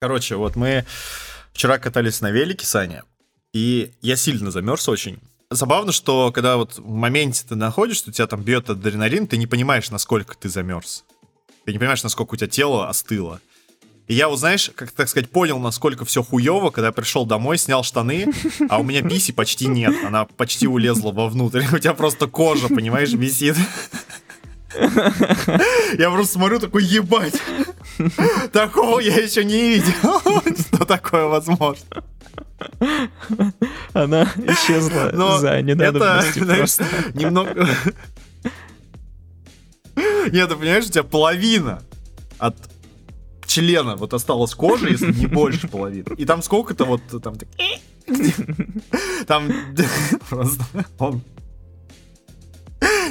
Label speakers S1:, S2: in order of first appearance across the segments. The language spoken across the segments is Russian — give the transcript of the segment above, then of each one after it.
S1: Короче, вот мы вчера катались на велике, Саня, и я сильно замерз очень. Забавно, что когда вот в моменте ты находишься, у тебя там бьет адреналин, ты не понимаешь, насколько ты замерз. Ты не понимаешь, насколько у тебя тело остыло. И я, вот знаешь, как так сказать, понял, насколько все хуево, когда я пришел домой, снял штаны, а у меня писи почти нет. Она почти улезла вовнутрь. У тебя просто кожа, понимаешь, висит. Я просто смотрю, такой, ебать. Такого я еще не видел. Что такое возможно?
S2: Она исчезла
S1: Но
S2: за ненадобностью
S1: это,
S2: просто.
S1: немного... Нет, ты понимаешь, у тебя половина от члена вот осталась кожа, если не больше половины. И там сколько-то вот там... так- Там просто он...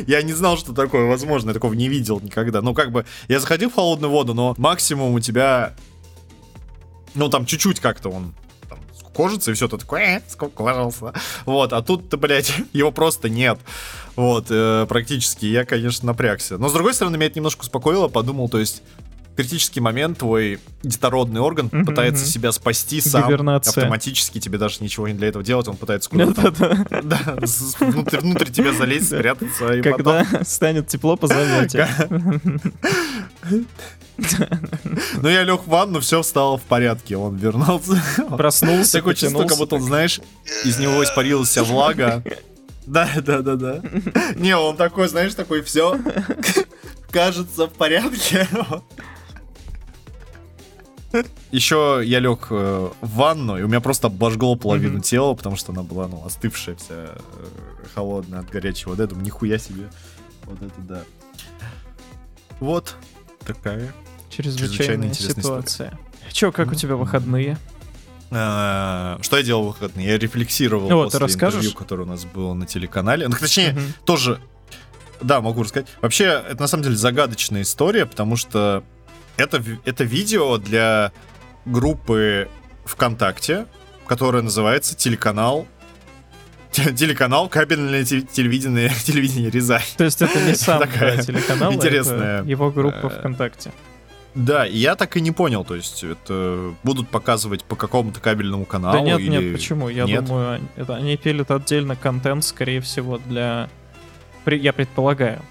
S1: Я не знал, что такое возможно, я такого не видел никогда. Ну, как бы, я заходил в холодную воду, но максимум у тебя... Ну, там чуть-чуть как-то он там, кожится, и все, ты такой, э, скукожился. Вот, а тут-то, блядь, его просто нет. Вот, э, практически, я, конечно, напрягся. Но, с другой стороны, меня это немножко успокоило, подумал, то есть, критический момент твой детородный орган
S2: Мгм,
S1: пытается себя спасти сам.
S2: Гибернация.
S1: Автоматически тебе даже ничего не для этого делать, он пытается куда-то да, внутрь, внутрь тебя залезть, спрятаться, и потом...
S2: Когда станет тепло, позовете.
S1: Ну, я лег в ванну, все стало в порядке, он вернулся.
S2: Проснулся,
S1: Такое чувство, как будто он, знаешь, из него испарилась вся влага. Да, да, да, да. Не, он такой, знаешь, такой, все, кажется, в порядке. Еще я лег э, в ванну, и у меня просто обожгло половину тела, потому что она была, ну, остывшая вся, э, холодная от горячей воды. Думаю, нихуя себе. Вот это да. Вот такая.
S2: Чрезвычайная
S1: интересная
S2: ситуация. Че, как у тебя выходные?
S1: Э, Что я делал в выходные? Я рефлексировал
S2: Ну
S1: после
S2: расскажешь?
S1: интервью, которое у нас было на телеканале. Ну, точнее, тоже... Да, могу рассказать. Вообще, это на самом деле загадочная история, потому что это, это видео для группы ВКонтакте, которая называется «Телеканал». Телеканал кабельное те- телевидение, телевидение Рязань.
S2: То есть это не сам
S1: Такая
S2: да, телеканал, а
S1: интересная,
S2: это его группа
S1: э,
S2: ВКонтакте.
S1: Да, и я так и не понял, то есть это будут показывать по какому-то кабельному каналу
S2: Да нет,
S1: или...
S2: нет, почему? Я
S1: нет?
S2: думаю, это, они пилят отдельно контент, скорее всего, для... Я предполагаю,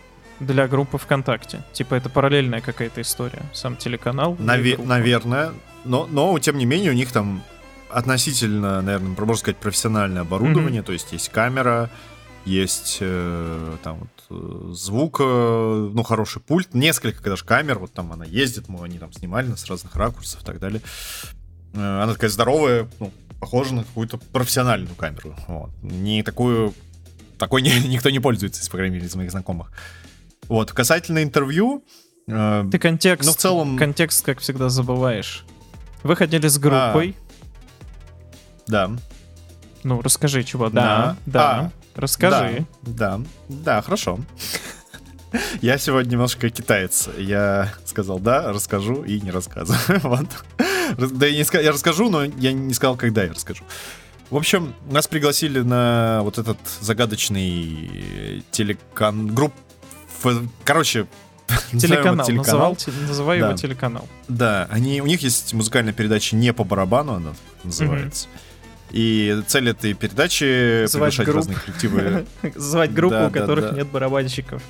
S2: для группы ВКонтакте. Типа это параллельная какая-то история. Сам телеканал.
S1: Наве- наверное, но, но тем не менее у них там относительно, наверное, можно сказать, профессиональное оборудование, то есть есть камера, есть э, там вот, э, звук, э, ну, хороший пульт, несколько даже камер, вот там она ездит, мы они там снимали с разных ракурсов и так далее. Э, она такая здоровая, ну, похожа на какую-то профессиональную камеру, вот. Не такую, такой не- никто не пользуется, по крайней мере, из моих знакомых. Вот, касательно интервью, э,
S2: Ты контекст,
S1: Ну, в целом-
S2: контекст, как всегда, забываешь. Вы ходили с группой.
S1: да,
S2: Ну, расскажи, чего.
S1: Да.
S2: Да, да.
S1: А.
S2: Расскажи.
S1: Да, да, да, хорошо. Я сегодня немножко китаец. Я сказал да, расскажу и не рассказываю. Вот. Да, я, не я расскажу, но я не сказал, когда я расскажу. В общем, нас пригласили на вот этот загадочный телекан... Групп... Короче,
S2: Телеканал.
S1: телеканал.
S2: Называл, те- называй его
S1: Да.
S2: телеканал.
S1: Да, они, у них есть музыкальная передача «Не по барабану», она называется. И цель этой передачи приглашать
S2: групп.
S1: разные коллективы
S2: Звать группу,
S1: Да,
S2: у
S1: да,
S2: которых
S1: да.
S2: нет барабанщиков.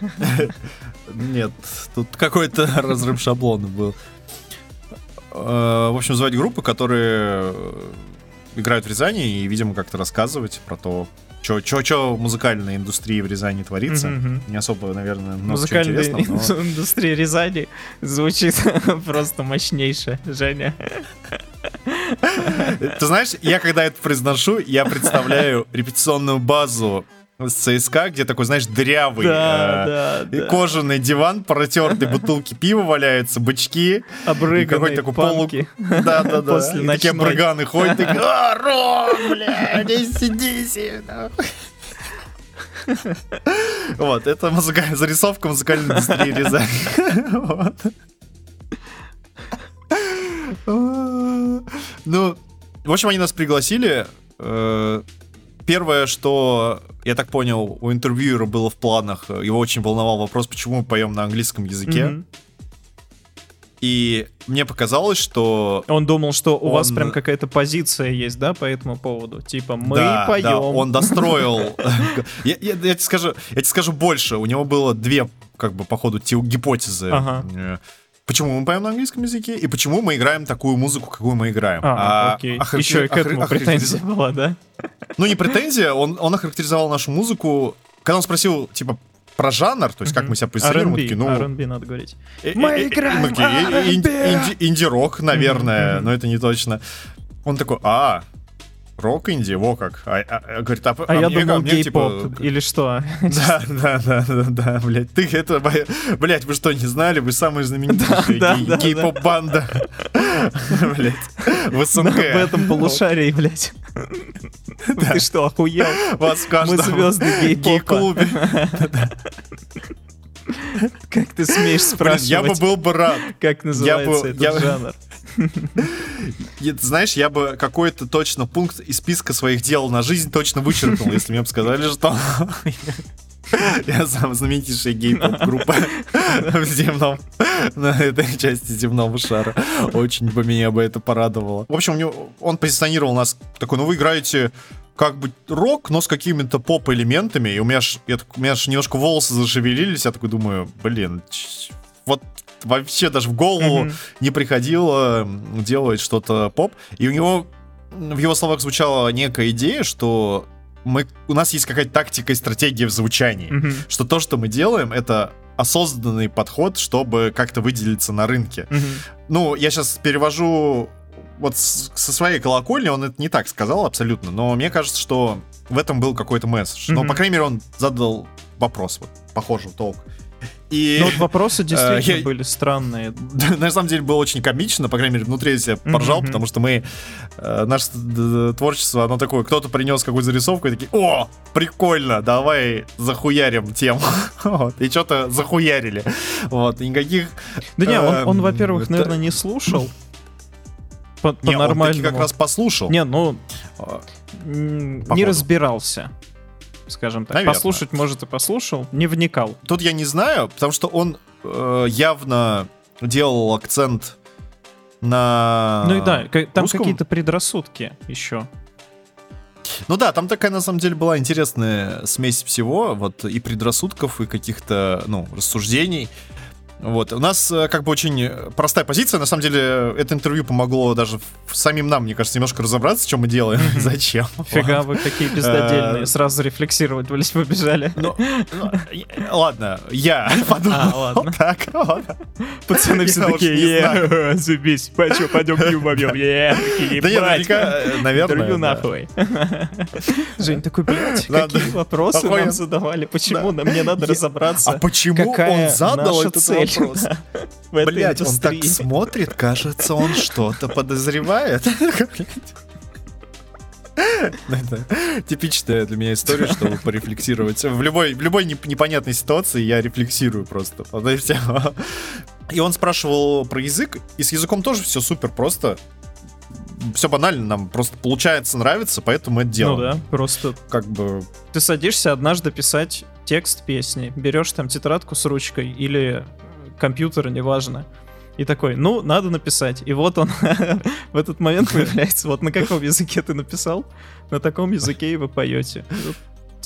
S1: Нет, тут какой-то разрыв шаблона был. Э, В общем, звать группы, которые э, играют в Рязани и, видимо, как-то рассказывать про то, что в музыкальной индустрии в Рязани творится.
S2: Мгм.
S1: Не особо, наверное, много чего
S2: Музыкальная
S1: интересного, но-
S2: индустрия Рязани звучит просто мощнейше, Женя.
S1: Ты знаешь, я когда это произношу, я представляю репетиционную базу с ЦСКА, где такой, знаешь, дрявый
S2: Да,
S1: э,
S2: да,
S1: и
S2: да.
S1: кожаный диван, протертые бутылки пива валяются, бычки, и
S2: Обрыганные
S1: какой-то такой полу...
S2: панки.
S1: Да, да, да.
S2: После
S1: И такие
S2: ночной.
S1: брыганы ходят, такие, а, Ром, бля, иди, иди, нахуй». Вот, это музыка- зарисовка музыкальной индустрии Рязани. Ну, в общем, они нас пригласили. Э, Первое, что, я так понял, у интервьюера было в планах, его очень волновал вопрос, почему мы поем на английском языке. И мне показалось, что...
S2: Он думал, что у
S1: Он-
S2: вас прям какая-то позиция есть, да, по этому поводу? Типа, мы
S1: да,
S2: поем.
S1: да, он достроил. я, тебе скажу, больше. У него было две, как бы, по ходу, те- гипотезы. Почему мы поем на английском языке и почему мы играем такую музыку, какую мы играем.
S2: А, окей.
S1: охарактер-
S2: Еще и к
S1: охар-
S2: этому
S1: охарактериз-
S2: претензия была, да?
S1: Ну, не претензия, он, он охарактеризовал нашу музыку. Когда он спросил, типа, про жанр, то есть как мы себя позиционируем, мы такие, ну...
S2: R&B надо говорить.
S1: э,
S2: Мы
S1: э,
S2: играем
S1: мы э, инди- инди- Инди-рок, наверное, но это не точно. Он такой, а, рок инди, во как. А, а, а, говорит, а,
S2: А, я
S1: мне-
S2: думал
S1: мне, типа,
S2: или что?
S1: Да, да, да, да, да, блядь. Ты это, блядь, вы что, не знали? Вы самая знаменитейшая
S2: Да,
S1: гей-
S2: да, да.
S1: гей-поп-банда. Блядь. В
S2: В
S1: СНГ.
S2: этом полушарии, блядь. Ты что, охуел?
S1: Вас в
S2: Мы
S1: каждом гей-клубе.
S2: Как ты смеешь
S1: Блин, я бы
S2: спрашивать,
S1: был бы рад.
S2: как называется этот жанр?
S1: Знаешь, я бы какой-то точно пункт из списка своих дел на жизнь точно вычеркнул, если мне бы сказали, что я сам знаменитейшая гей-поп-группа в земном, на этой части земного шара. Очень бы меня бы это порадовало. В общем, он позиционировал нас такой, ну вы играете как бы рок, но с какими-то поп-элементами, и у меня ж, я у меня ж немножко волосы зашевелились, я такой думаю, блин, вот вообще даже в голову не приходило делать что-то поп. И у него в его словах звучала некая идея, что мы, у нас есть какая-то тактика и стратегия в звучании. Что то, что мы делаем, это осознанный подход, чтобы как-то выделиться на рынке. Ну, я сейчас перевожу вот со своей колокольни, он это не так сказал абсолютно, но мне кажется, что в этом был какой-то месседж. Но,
S2: Мгм.
S1: по крайней мере, он задал вопрос, вот, похожий толк. И...
S2: Ну вот вопросы действительно
S1: я-
S2: были странные.
S1: На самом деле было очень комично, по крайней мере, внутри я себя поржал, потому что мы, э, наше творчество, оно такое, кто-то принес какую-то зарисовку и такие, о, прикольно, давай захуярим тему. Вот, и что-то захуярили. Вот, и никаких...
S2: Да не, он, он,
S1: Эм,
S2: во-первых, наверное, не слушал. По,
S1: Не, он таки
S2: нормальному.
S1: как раз послушал.
S2: Не, ну,
S1: А,
S2: м, не
S1: Походу.
S2: разбирался, скажем так.
S1: Наверное.
S2: Послушать, может, и послушал, не вникал.
S1: Тут я не знаю, потому что он э, явно делал акцент на...
S2: ну и да, там
S1: русском?
S2: какие-то предрассудки еще.
S1: Ну да, там такая на самом деле была интересная смесь всего, вот и предрассудков, и каких-то, ну, рассуждений. Вот. У нас э, как бы очень простая позиция. На самом деле, это интервью помогло даже самим нам, мне кажется, немножко разобраться, что мы делаем зачем.
S2: Фига вы какие бездодельные,
S1: Э,
S2: сразу рефлексировать, блядь, побежали.
S1: Ну, ну, ладно, я подумал.
S2: А, ладно.
S1: Так, ладно.
S2: Пацаны
S1: Я
S2: все такие,
S1: не
S2: «Е, заебись, пойдем, пойдем пью побьем,
S1: Да
S2: «Ебать,
S1: наверняка, э, наверное.
S2: Интервью нахуй. Жень такой, блядь, какие вопросы нам задавали, почему нам мне надо
S1: Я-
S2: разобраться,
S1: А почему он задал этот
S2: цель
S1: вопрос? Блять, он так смотрит, кажется, он что-то подозревает. Ну, Это типичная для меня история, чтобы порефлексировать. В любой, в любой неп- непонятной ситуации я рефлексирую просто. И он спрашивал про язык, и с языком тоже все супер просто. Все банально, нам просто получается, нравится, поэтому мы это
S2: Ну
S1: делаем.
S2: да, просто
S1: Как бы
S2: ты садишься однажды писать текст песни, берешь там тетрадку с ручкой или компьютер, неважно, и такой, ну, надо написать. И вот он в этот момент появляется. Вот на каком языке ты написал, на таком языке и вы поете.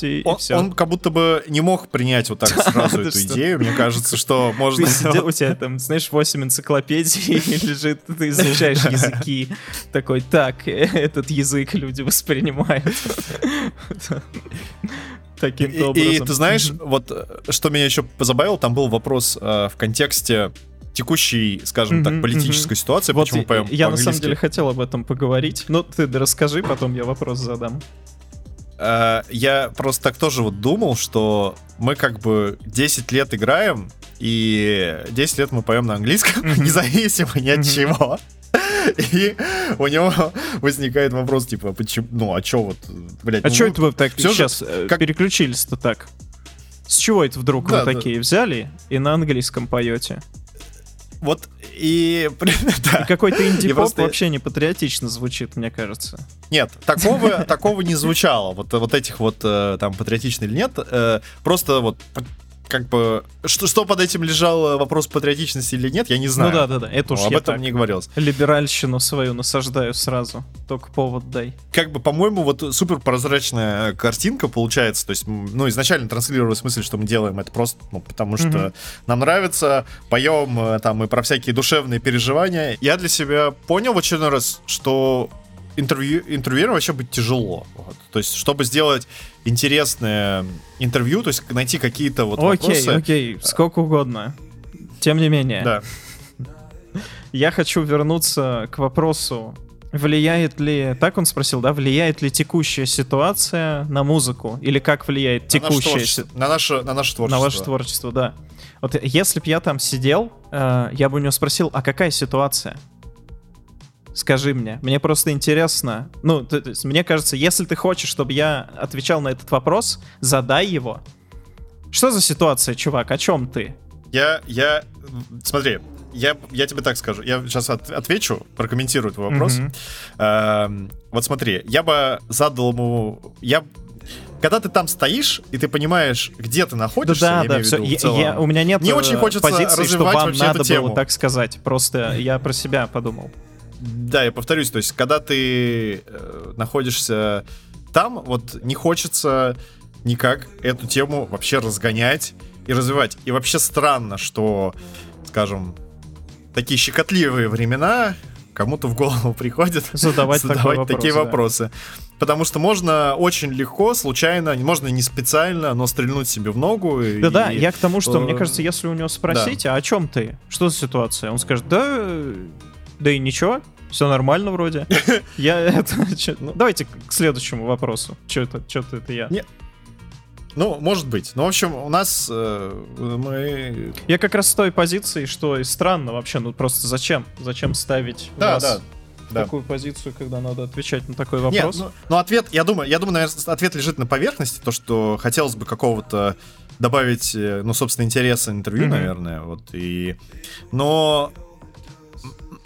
S2: И,
S1: он,
S2: все.
S1: он как будто бы не мог принять вот так сразу эту идею. Мне кажется, что можно...
S2: У тебя там, знаешь, 8 энциклопедий лежит, ты изучаешь языки. Такой, так, э, этот язык люди воспринимают. Таким образом.
S1: и ты знаешь, вот э, что меня еще позабавило, там был вопрос э, в контексте текущей, скажем так, политической ситуации,
S2: Вот
S1: почему
S2: и-
S1: поем
S2: я на самом деле хотел об этом поговорить. Ну, ты расскажи, потом я вопрос задам.
S1: Э, я просто так тоже вот думал, что мы как бы 10 лет играем, и 10 лет мы поем на английском, независимо ни от чего. И у него возникает вопрос, типа, почему, ну, а чё вот, блядь,
S2: А
S1: ну,
S2: что
S1: мы-
S2: это вы так
S1: же
S2: сейчас
S1: как-
S2: переключились-то так? С чего это вдруг
S1: Да,
S2: вы
S1: да.
S2: такие взяли и на английском поете?
S1: Вот, и, да.
S2: И какой-то инди-поп
S1: просто-
S2: вообще не патриотично звучит, мне кажется.
S1: Нет, такого, такого не звучало. Вот, вот этих вот э, там патриотично или нет. э, просто вот как бы, что, что под этим лежал вопрос патриотичности или нет, я не знаю.
S2: Ну да, да, да, это уж
S1: об
S2: я
S1: этом
S2: так
S1: не говорилось.
S2: либеральщину свою насаждаю сразу. Только повод дай.
S1: Как бы, по-моему, вот супер прозрачная картинка получается. То есть, ну, изначально транслировалась мысль, что мы делаем это просто, ну, потому что
S2: Мгм.
S1: нам нравится, поем э, там и про всякие душевные переживания. Я для себя понял в очередной раз, что интервью, интервьюером вообще быть тяжело. Вот. То есть, чтобы сделать интересное интервью, то есть найти какие-то вот
S2: окей,
S1: вопросы.
S2: окей, сколько угодно. Тем не менее,
S1: Да.
S2: я хочу вернуться к вопросу, влияет ли, так он спросил, да, влияет ли текущая ситуация на музыку? Или как влияет
S1: На
S2: текущая ситуация?
S1: На наше, на наше творчество.
S2: На ваше творчество, да. Вот если б я там сидел, э, я бы у него спросил, а какая ситуация? Скажи мне. Мне просто интересно. Ну, то, то есть, мне кажется, если ты хочешь, чтобы я отвечал на этот вопрос, задай его. Что за ситуация, чувак? О чем ты?
S1: Я, я, смотри, я, я тебе так скажу. Я сейчас от- отвечу, прокомментирую твой вопрос.
S2: Мгм.
S1: Эм, вот смотри, я бы задал ему... Я... Когда ты там стоишь, и ты понимаешь, где ты находишься,
S2: да,
S1: я
S2: да,
S1: имею в
S2: все.
S1: виду в целом,
S2: у меня нет
S1: Не
S2: э,
S1: очень хочется
S2: позиции, что вам надо
S1: тему.
S2: было так сказать. Просто я про себя подумал.
S1: Да, я повторюсь, то есть, когда ты э, находишься там, вот не хочется никак эту тему вообще разгонять и развивать. И вообще странно, что, скажем, такие щекотливые времена кому-то в голову приходит
S2: Задавать,
S1: задавать
S2: вопрос,
S1: такие
S2: да.
S1: вопросы. Потому что можно очень легко, случайно, можно не специально, но стрельнуть себе в ногу. и-
S2: Да-да, я к тому, что,
S1: э,
S2: мне кажется, если у него спросить, а о чем ты? Что за ситуация? Он скажет, да, э, да и ничего, все нормально вроде. Я это... ну, Давайте к следующему вопросу. Что это, что-то это я.
S1: Не- Ну, может быть. Ну, в общем, у нас э, мы...
S2: Я как раз с той позиции, что и странно вообще, ну просто зачем? Зачем ставить
S1: Да, да, да.
S2: такую позицию, когда надо отвечать на такой
S1: Нет,
S2: вопрос?
S1: ну, ну, ответ, я думаю, я думаю, наверное, ответ лежит на поверхности, то, что хотелось бы какого-то добавить, э, ну, собственно, интереса интервью,
S2: Мгм.
S1: наверное, вот, и... Но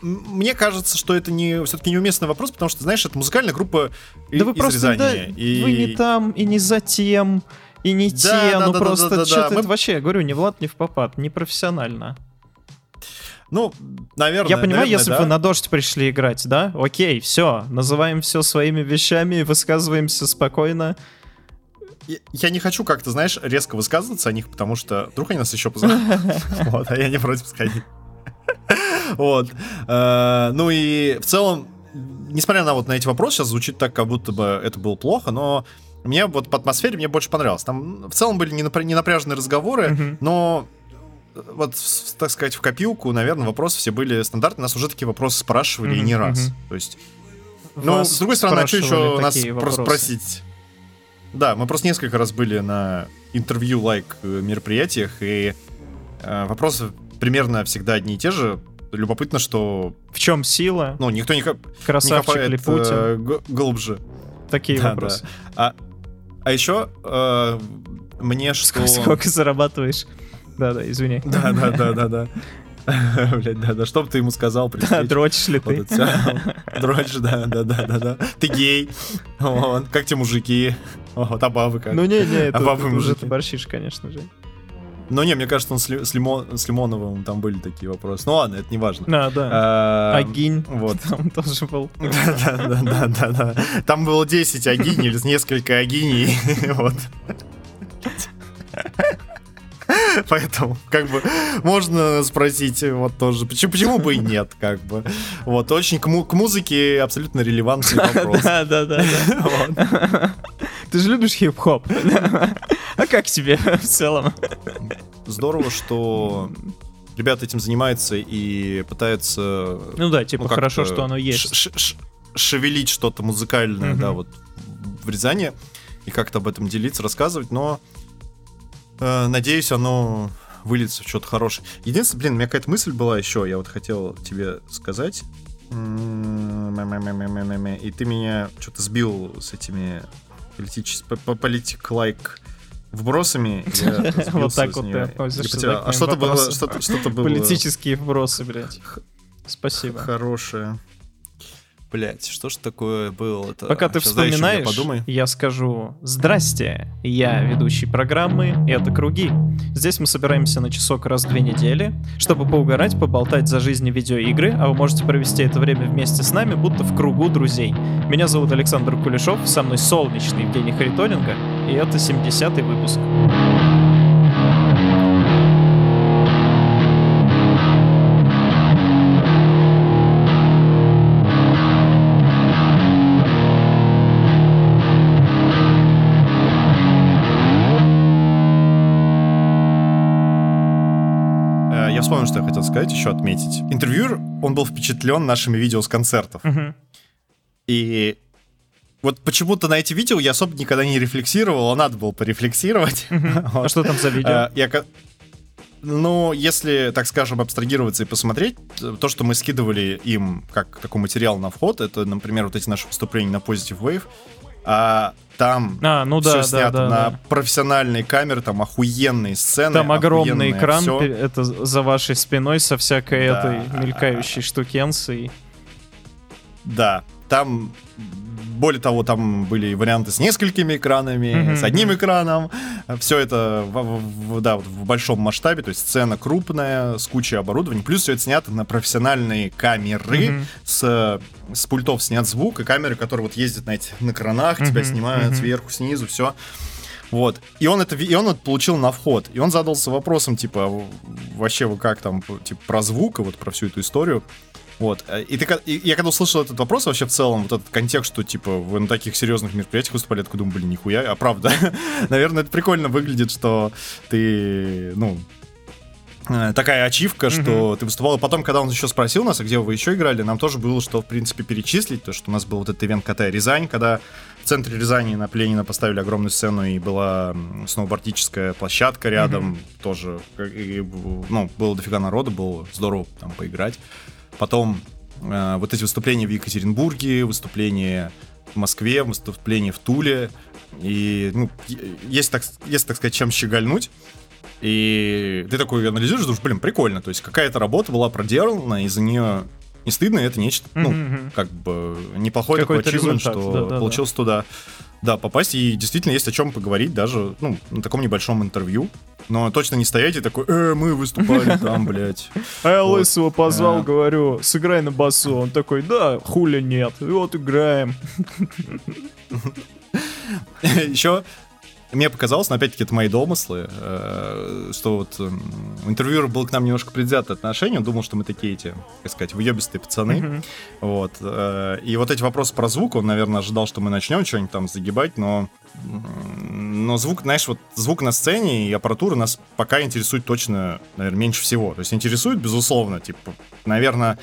S1: мне кажется, что это не все-таки неуместный вопрос, потому что, знаешь, это музыкальная группа и-
S2: Да вы
S1: из
S2: просто да,
S1: Рязани. и...
S2: вы не там и не за тем, и не
S1: Да,
S2: те,
S1: да,
S2: ну
S1: да, да,
S2: просто
S1: да, да,
S2: что-то
S1: да.
S2: это
S1: Мы-
S2: вообще, я говорю, не Влад, не в попад, не профессионально.
S1: Ну, наверное,
S2: Я понимаю,
S1: наверное,
S2: если
S1: да.
S2: бы вы на дождь пришли играть, да? Окей, все, называем все своими вещами, высказываемся спокойно.
S1: Я- не хочу как-то, знаешь, резко высказываться о них, потому что вдруг они нас еще позовут. Вот, а я не против сходить. Вот. Э, Ну и в целом, несмотря на вот на эти вопросы, сейчас звучит так, как будто бы это было плохо, но мне вот по атмосфере мне больше понравилось. Там в целом были не напря- не напряженные разговоры, но э, вот, так сказать, в копилку, наверное, вопросы все были стандартные. Нас уже такие вопросы спрашивали и не раз. То есть ну, с другой стороны, а что еще нас
S2: вопросы?
S1: спросить? Да, мы просто несколько раз были на интервью-лайк э, мероприятиях, и э, вопросы примерно всегда одни и те же. Любопытно, что
S2: В чем сила?
S1: ну, никто не, коп- не
S2: Красавчик
S1: копает э, г- глубже.
S2: Такие
S1: да,
S2: вопросы.
S1: А, а еще э, мне что...
S2: Сколько, сколько зарабатываешь? Да-да, извини.
S1: Да, да, да, да, да. Блять, да, да. Что бы ты ему сказал при
S2: Да, дрочишь ли ты?
S1: Дрочь, да, да, да, да, да. Ты гей. Как те мужики? Вот, а бабы как?
S2: Ну не-не, это
S1: А
S2: это уже ты борщишь, конечно же.
S1: Ну не, мне кажется, он с, Ли- с Лимо- с Лимоновым там были такие вопросы. Ну ладно, это не важно.
S2: Да, да.
S1: Эм,
S2: Агинь.
S1: Вот.
S2: Там тоже был.
S1: Да, да, да, да, да. Там было 10 агиней или несколько агиней. Вот. Поэтому, как бы, можно спросить вот тоже, почему, почему бы и нет, как бы. Вот, очень к, му- к музыке абсолютно релевантный вопрос.
S2: Да, да, да. Ты же любишь хип-хоп. А как тебе в целом?
S1: Здорово, что ребята этим занимаются и пытаются
S2: Ну да, типа
S1: ну,
S2: хорошо, что оно есть.
S1: ш- ш- ш- шевелить что-то музыкальное, да, вот в Рязани, и как-то об этом делиться, рассказывать, но э, надеюсь, оно выльется в что-то хорошее. Единственное, блин, у меня какая-то мысль была еще, я вот хотел тебе сказать. И ты меня что-то сбил с этими политичес- по- по- политик-лайк вбросами.
S2: Вот так вот ты относишься,
S1: А что-то было, что-то было
S2: Политические вбросы, блядь. Спасибо.
S1: хорошее. Блять, что ж такое было? -то?
S2: Пока ты
S1: Сейчас,
S2: вспоминаешь,
S1: я подумаю.
S2: я скажу «Здрасте, я ведущий программы «Это круги». Здесь мы собираемся на часок раз в две недели, чтобы поугарать, поболтать за жизнь видеоигры, а вы можете провести это время вместе с нами, будто в кругу друзей. Меня зовут Александр Кулешов, со мной солнечный Евгений Харитоненко, и это 70-й выпуск.
S1: Хотел сказать, еще отметить. Интервьюер, он был впечатлен нашими видео с концертов. И вот почему-то на эти видео я особо никогда не рефлексировал, а надо было порефлексировать.
S2: А что там за видео?
S1: Ка- Ну, если, так скажем, абстрагироваться и посмотреть, то, что мы скидывали им как такой материал на вход, это, например, вот эти наши выступления на Positive Wave, а там
S2: А, ну
S1: все
S2: да, да,
S1: снято
S2: да,
S1: на
S2: да.
S1: профессиональной камере, там охуенные сцены.
S2: Там огромный экран,
S1: всё.
S2: пе- это за вашей спиной со всякой
S1: Да.
S2: этой мелькающей штукенцией.
S1: Да, там, более того, там были варианты с несколькими экранами,
S2: Мгм,
S1: с одним экраном. Все это в, в- да, в большом масштабе, то есть сцена крупная, с кучей оборудования. Плюс все это снято на профессиональные камеры,
S2: Мгм.
S1: с, с пультов снят звук, и камеры, которые вот ездят на этих на кранах, тебя
S2: Мгм,
S1: снимают
S2: мгм.
S1: сверху, снизу, все. Вот. И он это, и он это получил на вход. И он задался вопросом, типа, а вообще вы как там, типа, про звук и вот про всю эту историю. Вот. э, И, ты, и я когда услышал этот вопрос, вообще в целом, вот этот контекст, что, типа, вы на таких серьезных мероприятиях выступали, я такой думаю, блин, нихуя, а правда. Наверное, это прикольно выглядит, что ты, ну, э, такая ачивка, что ты выступал. И потом, когда он еще спросил нас, а где вы еще играли, нам тоже было, что, в принципе, перечислить, то, что у нас был вот этот ивент КТ Рязань, когда в центре Рязани на Пленина поставили огромную сцену, и была сноубордическая площадка рядом, тоже, как- и, ну, было дофига народу, было здорово там поиграть. Потом э, вот эти выступления в Екатеринбурге, выступления в Москве, выступления в Туле, и, ну, есть, так, есть, так сказать, чем щегольнуть. И ты такой анализируешь, думаешь, блин, прикольно. То есть какая-то работа была проделана, и за нее не стыдно, это нечто, ну,
S2: Мгм, мгм.
S1: как бы неплохой такой
S2: Какой-то
S1: achievement, что
S2: да-да-да.
S1: получилось туда да, попасть. И действительно есть о чем поговорить даже ну, на таком небольшом интервью. Но точно не стоять и такой, э, мы выступали там, блядь.
S2: А я. Лысого позвал,
S1: А.
S2: говорю, сыграй на басу. Он такой, да, хули нет. И вот играем.
S1: Еще мне показалось, но опять-таки это мои домыслы, э, что вот эм, интервьюер был к нам немножко предвзято отношение, он думал, что мы такие эти, как сказать, выебистые пацаны. Вот. э, И вот эти вопросы про звук, он, наверное, ожидал, что мы начнем что-нибудь там загибать, но, но звук, знаешь, вот звук на сцене и аппаратура нас пока интересует точно, наверное, меньше всего. То есть интересует, безусловно, типа, наверное,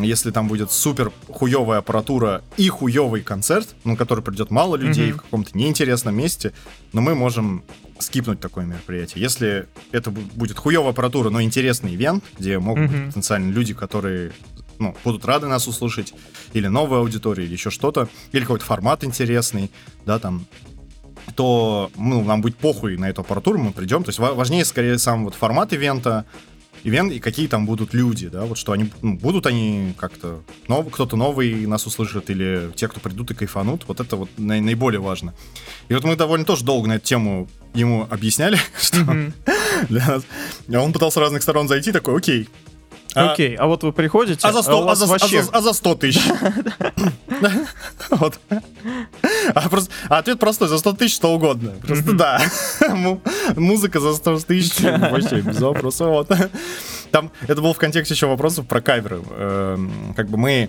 S1: если там будет супер хуевая аппаратура и хуевый концерт, на который придет мало людей
S2: Мгм.
S1: в каком-то неинтересном месте, но мы можем скипнуть такое мероприятие. Если это бу- будет хуевая аппаратура, но интересный ивент, где могут быть
S2: Мгм.
S1: потенциально люди, которые ну, будут рады нас услышать, или новая аудитория, или еще что-то, или какой-то формат интересный, да, там, то ну, нам будет похуй на эту аппаратуру, мы придем. То есть ва- важнее скорее сам вот формат ивента, ивент и какие там будут люди, да, вот что они, ну, будут они как-то, нов, кто-то новый нас услышит, или те, кто придут и кайфанут, вот это вот наи- наиболее важно. И вот мы довольно тоже долго на эту тему ему объясняли, что
S2: Мгм.
S1: для нас... А он пытался с разных сторон зайти, такой, окей. А-
S2: Окей, а вот вы приходите,
S1: а за,
S2: у
S1: 100, а, за, а
S2: вообще...
S1: за- а за 100 тысяч. Вот. А, просто- а ответ простой, за 100 тысяч что угодно. Просто да. Му- Музыка за 100 тысяч вообще без вопросов. Вот. Там, это был в контексте еще вопросов про каверы. Эм, Как бы мы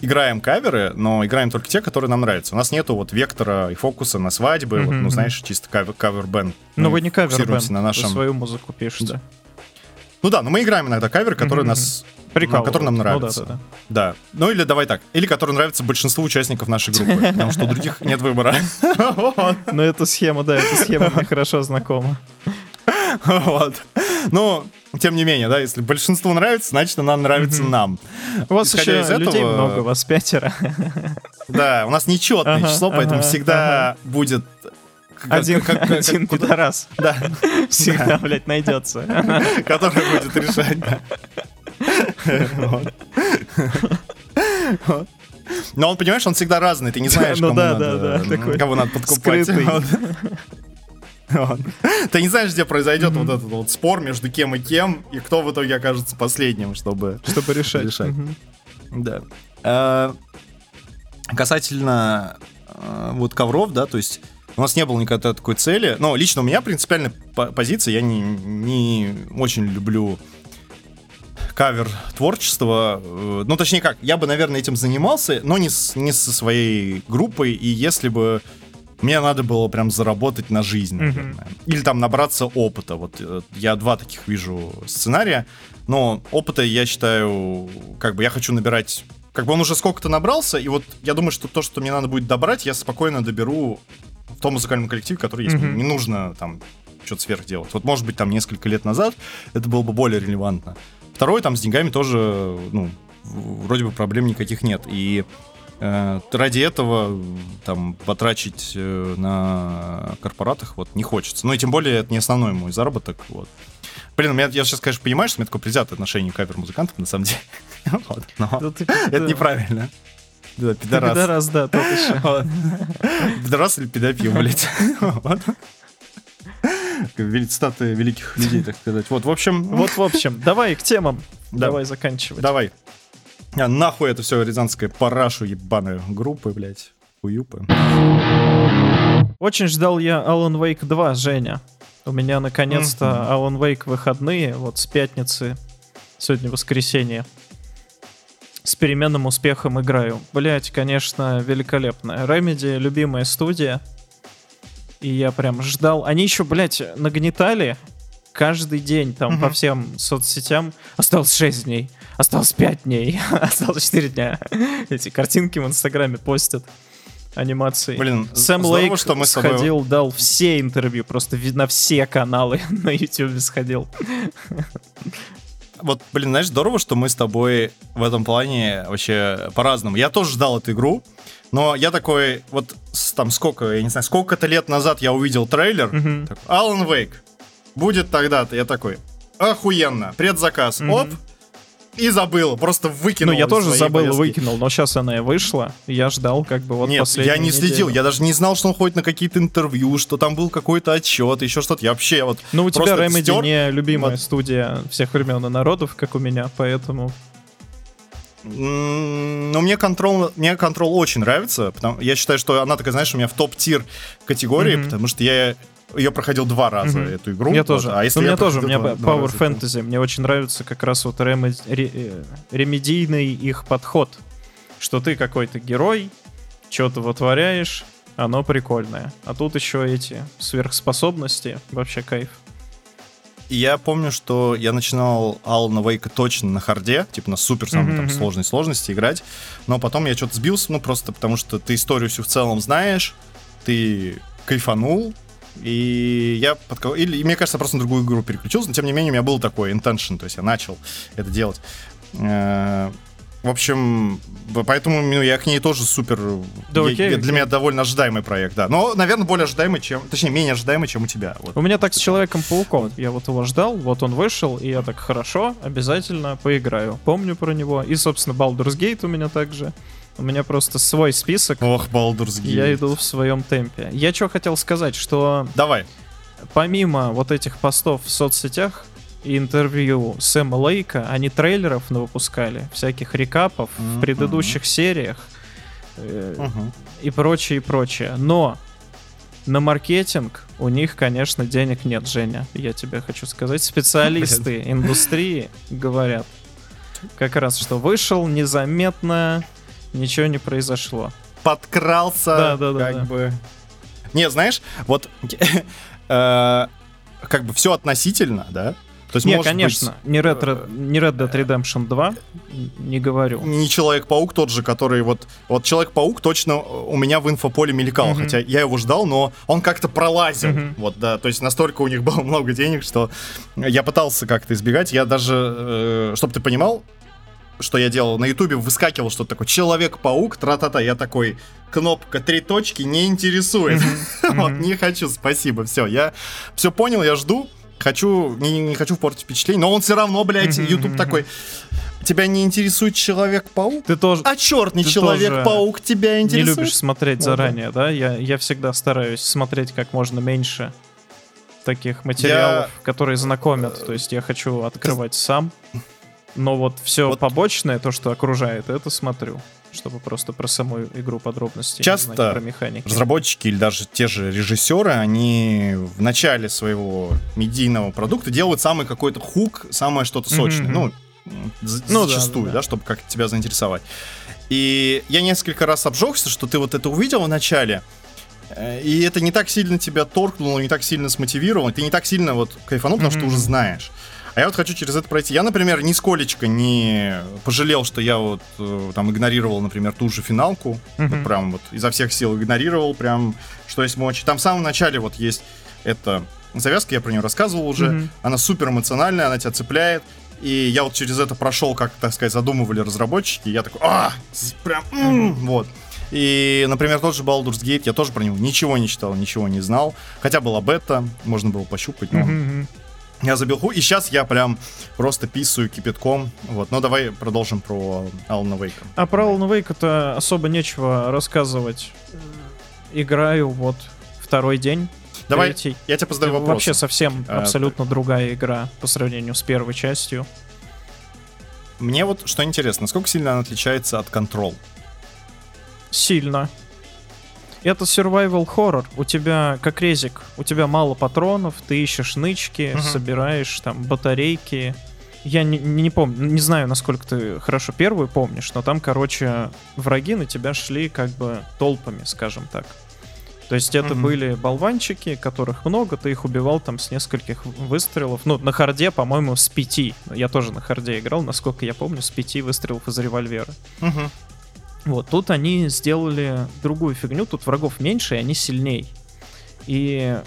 S1: играем каверы, но играем только те, которые нам нравятся. У нас нету вот вектора и фокуса на свадьбы, вот,
S2: Мгм,
S1: ну, знаешь, чисто кавер- кавер-бенд.
S2: Ну вы не кавер
S1: фокусируемся на нашем...
S2: свою музыку пишете.
S1: Ну да, но мы играем иногда каверы, которые
S2: Мгм,
S1: нас...
S2: Прикалывает.
S1: который нам
S2: Ну да,
S1: нравится.
S2: да, да.
S1: Да. Ну или давай так. Или который нравится большинству участников нашей группы. Потому что у других нет выбора. Вот.
S2: Но эта схема, да, эта схема мне хорошо знакома.
S1: Вот. Но, тем не менее, да, если большинству нравится, значит, она нравится нам.
S2: У вас
S1: Исходя
S2: еще
S1: из
S2: людей
S1: этого-
S2: много, вас пятеро.
S1: Да, у нас нечетное
S2: Ага,
S1: число, поэтому
S2: ага,
S1: всегда будет... как-
S2: Один,
S1: как- как-
S2: один
S1: куда-
S2: пидорас
S1: Да,
S2: всегда, блядь, найдется.
S1: который будет решать, да. Вот. Вот. Но он, понимаешь, он всегда разный, ты не знаешь,
S2: Ну
S1: кому
S2: да,
S1: надо,
S2: да, да,
S1: кого надо подкупать. Ты не знаешь, где произойдет вот этот вот спор между кем и кем, и кто в итоге окажется последним, чтобы
S2: Чтобы решать.
S1: Решать. Да. Э, Касательно э, вот ковров, да, то есть у нас не было никогда такой цели. Но лично у меня принципиальная по- позиция, я не, не очень люблю кавер творчества. Э, Ну, точнее как, я бы, наверное, этим занимался, но не, с- не со своей группой, и если бы мне надо было прям заработать на жизнь, наверное. Или там набраться опыта. Вот э, я два таких вижу сценария. Но опыта, я считаю, как бы я хочу набирать... Как бы он уже сколько-то набрался, и вот я думаю, что то, что мне надо будет добрать, я спокойно доберу том музыкальном коллективе, который есть.
S2: Мгм.
S1: Не нужно там что-то сверх делать. Вот, может быть, там несколько лет назад это было бы более релевантно. Второй, там, с деньгами тоже, ну, в- вроде бы проблем никаких нет. И э, ради этого там потрачить э, на корпоратах вот не хочется. Ну и тем более это не основной мой заработок. Вот. Блин, меня, я сейчас, конечно, понимаю, что у меня такое предвзятое отношение к кавер-музыкантам, на самом деле. Вот, но это неправильно. Да, пидорас.
S2: Пидорас, да, тот еще.
S1: Пидорас или педофил, блядь. Цитаты великих людей, так сказать. Вот, в общем,
S2: Вот, в общем, давай к темам.
S1: Да.
S2: Давай заканчивать.
S1: давай. А, нахуй это все рязанская парашу ебаную группы, блядь. Уюпы.
S2: Очень ждал я Alan Wake 2, Женя. У меня наконец-то Alan Wake выходные, вот с пятницы, сегодня воскресенье. С переменным успехом играю. Блять, конечно, великолепная. Remedy, любимая студия. И я прям ждал. Они еще, блядь, нагнетали каждый день там по
S1: Мгм.
S2: всем соцсетям. Осталось 6 дней. Осталось 5 дней. Осталось 4 дня. Эти картинки в Инстаграме постят. Анимации.
S1: Блин,
S2: Сэм
S1: здорово,
S2: Лейк
S1: что мы с тобой-
S2: сходил, дал все интервью, просто на все каналы на YouTube сходил.
S1: Вот, блин, знаешь, здорово, что мы с тобой в этом плане вообще по-разному. Я тоже ждал эту игру, но я такой, вот там сколько, я не знаю, сколько-то лет назад я увидел трейлер,
S2: Мгм.
S1: такой, Alan Wake, будет тогда-то, я такой, охуенно, предзаказ,
S2: Мгм.
S1: оп, и забыл, просто выкинул.
S2: Ну, я тоже забыл и
S1: повестки.
S2: выкинул, но сейчас она и вышла. и Я ждал, как бы вот
S1: Нет, я не следил,
S2: неделю.
S1: я даже не знал, что он ходит на какие-то интервью, что там был какой-то отчет, еще что-то. Я вообще вот
S2: Ну, у тебя Remedy
S1: стер.
S2: не любимая
S1: Вот.
S2: студия всех времен и народов, как у меня, поэтому...
S1: М, Ну, мне контрол, мне контрол очень нравится. Потому, я считаю, что она такая, знаешь, у меня в топ-тир категории,
S2: Мгм.
S1: потому что я ее проходил два раза,
S2: Мгм.
S1: эту игру.
S2: я
S1: Вот,
S2: тоже.
S1: А если
S2: у
S1: я
S2: тоже, у
S1: проходил
S2: меня Power Fantasy. Мне очень нравится как раз вот ремед- ре- э, ремедийный их подход. Что ты какой-то герой, что-то вытворяешь, оно прикольное. А тут еще эти сверхспособности, вообще кайф.
S1: Я помню, что я начинал Алана Вейка точно на харде, типа на супер самой там
S2: Мгм.
S1: сложной сложности играть. Но потом я что-то сбился, ну просто потому что ты историю всю в целом знаешь, ты кайфанул, и я под... кого- Или, и мне кажется, просто на другую игру переключился, но тем не менее у меня был такой intention, то есть я начал это делать. Э, В общем, поэтому ну, я к ней тоже супер...
S2: Да,
S1: я-
S2: окей,
S1: я- для
S2: окей.
S1: меня довольно ожидаемый проект, да. Но, наверное, более ожидаемый, чем... Точнее, менее ожидаемый, чем у тебя. Вот.
S2: У меня так с Человеком-пауком. Я вот его ждал, вот он вышел, и я так, хорошо, обязательно поиграю. Помню про него. И, собственно, Baldur's Gate у меня также. У меня просто свой список.
S1: Ох, Baldur's Gate.
S2: Я иду в своем темпе. Я что хотел сказать, что
S1: Давай.
S2: помимо вот этих постов в соцсетях и интервью Сэма Лейка, они трейлеров выпускали, всяких рекапов в
S1: Мгм.
S2: предыдущих сериях э,
S1: Мгм.
S2: и прочее, и прочее. Но на маркетинг у них, конечно, денег нет, Женя. Я тебе хочу сказать. Специалисты индустрии говорят как раз, что вышел незаметно, ничего не произошло.
S1: подкрался,
S2: Да, да, да,
S1: как
S2: да.
S1: бы. Не, знаешь, вот э, как бы все относительно, да. То есть,
S2: Не, конечно, не, Red, не Red Dead Redemption 2, не говорю.
S1: быть, не Человек-паук тот же, который вот... Вот Человек-паук точно у меня в инфополе мелькал,
S2: Мгм.
S1: хотя я его ждал, но он как-то пролазил.
S2: Мгм.
S1: Вот, да, то есть настолько у них было много денег, что я пытался как-то избегать. Я даже, чтобы ты понимал, что я делал, на ютубе выскакивал что-то такое, Человек-паук, тра-та-та, я такой, кнопка три точки не интересует. Вот, не хочу, спасибо, все, я все понял, я жду, хочу, не, не хочу портить впечатление, но он все равно, блядь, YouTube такой, тебя не интересует Человек-паук?
S2: Ты тоже
S1: А черт, не Человек-паук тебя
S2: не
S1: интересует?
S2: любишь смотреть заранее, да? Я, я всегда стараюсь смотреть как можно меньше таких материалов, которые знакомят. То есть я хочу открывать сам. Но вот все
S1: Вот-
S2: побочное, то, что окружает, это смотрю. Чтобы просто про саму игру подробности
S1: Часто
S2: знать, про механики.
S1: Разработчики или даже те же режиссеры, они в начале своего медийного продукта делают самый какой-то хук, самое что-то сочное.
S2: Мгм.
S1: Ну, за-
S2: Ну
S1: зачастую,
S2: да,
S1: да,
S2: да.
S1: чтобы как тебя заинтересовать. И я несколько раз обжегся, что ты вот это увидел в начале, э, и это не так сильно тебя торкнуло, не так сильно смотивировало, ты не так сильно вот кайфанул, потому что ты уже знаешь. А я вот хочу через это пройти. Я, например, нисколечко не пожалел, что я вот э, там игнорировал, например, ту же финалку.
S2: Мгм.
S1: Вот прям вот изо всех сил игнорировал, прям что есть мочи. Там в самом начале вот есть эта завязка, я про нее рассказывал уже.
S2: Мгм.
S1: Она супер эмоциональная, она тебя цепляет. И я вот через это прошел, как, так сказать, задумывали разработчики. и Я такой, а, прям, м, вот. И, например, тот же Baldur's Gate, я тоже про него ничего не читал, ничего не знал. Хотя была бета, можно было пощупать, но
S2: мгм.
S1: Я забил. И сейчас я прям просто писаю кипятком. Вот, но давай продолжим про Алана Вейка.
S2: А про Alan Wake-то особо нечего рассказывать. Играю вот второй день.
S1: Давай,
S2: третий.
S1: я тебе задаю вопрос.
S2: Вообще совсем
S1: А,
S2: абсолютно другая игра по сравнению с первой частью.
S1: Мне вот что интересно, насколько сильно она отличается от Control?
S2: Сильно. Это survival horror. У тебя, как резик, у тебя мало патронов, ты ищешь нычки,
S1: Мгм.
S2: собираешь там батарейки. Я не, не, помню, не знаю, насколько ты хорошо первую помнишь, но там, короче, враги на тебя шли как бы толпами, скажем так. То есть это
S1: Мгм.
S2: были болванчики, которых много, ты их убивал там с нескольких выстрелов. Ну, на харде, по-моему, с пяти. Я тоже на харде играл, насколько я помню, с пяти выстрелов из револьвера.
S1: Угу.
S2: Вот, тут они сделали другую фигню, тут врагов меньше, и они сильней. И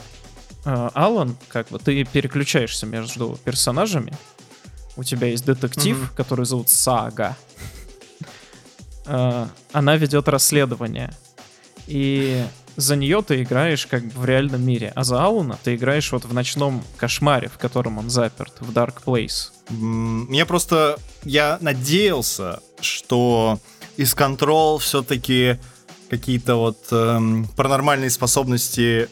S2: э, Алан, как бы, ты переключаешься между персонажами. У тебя есть детектив,
S1: Мгм.
S2: который зовут Сага. Э, Она ведет расследование. И за нее ты играешь как бы в реальном мире. А за Алана ты играешь вот в ночном кошмаре, в котором он заперт, в Dark Place.
S1: Мне просто... Я надеялся, что из Control все-таки какие-то вот эм, паранормальные способности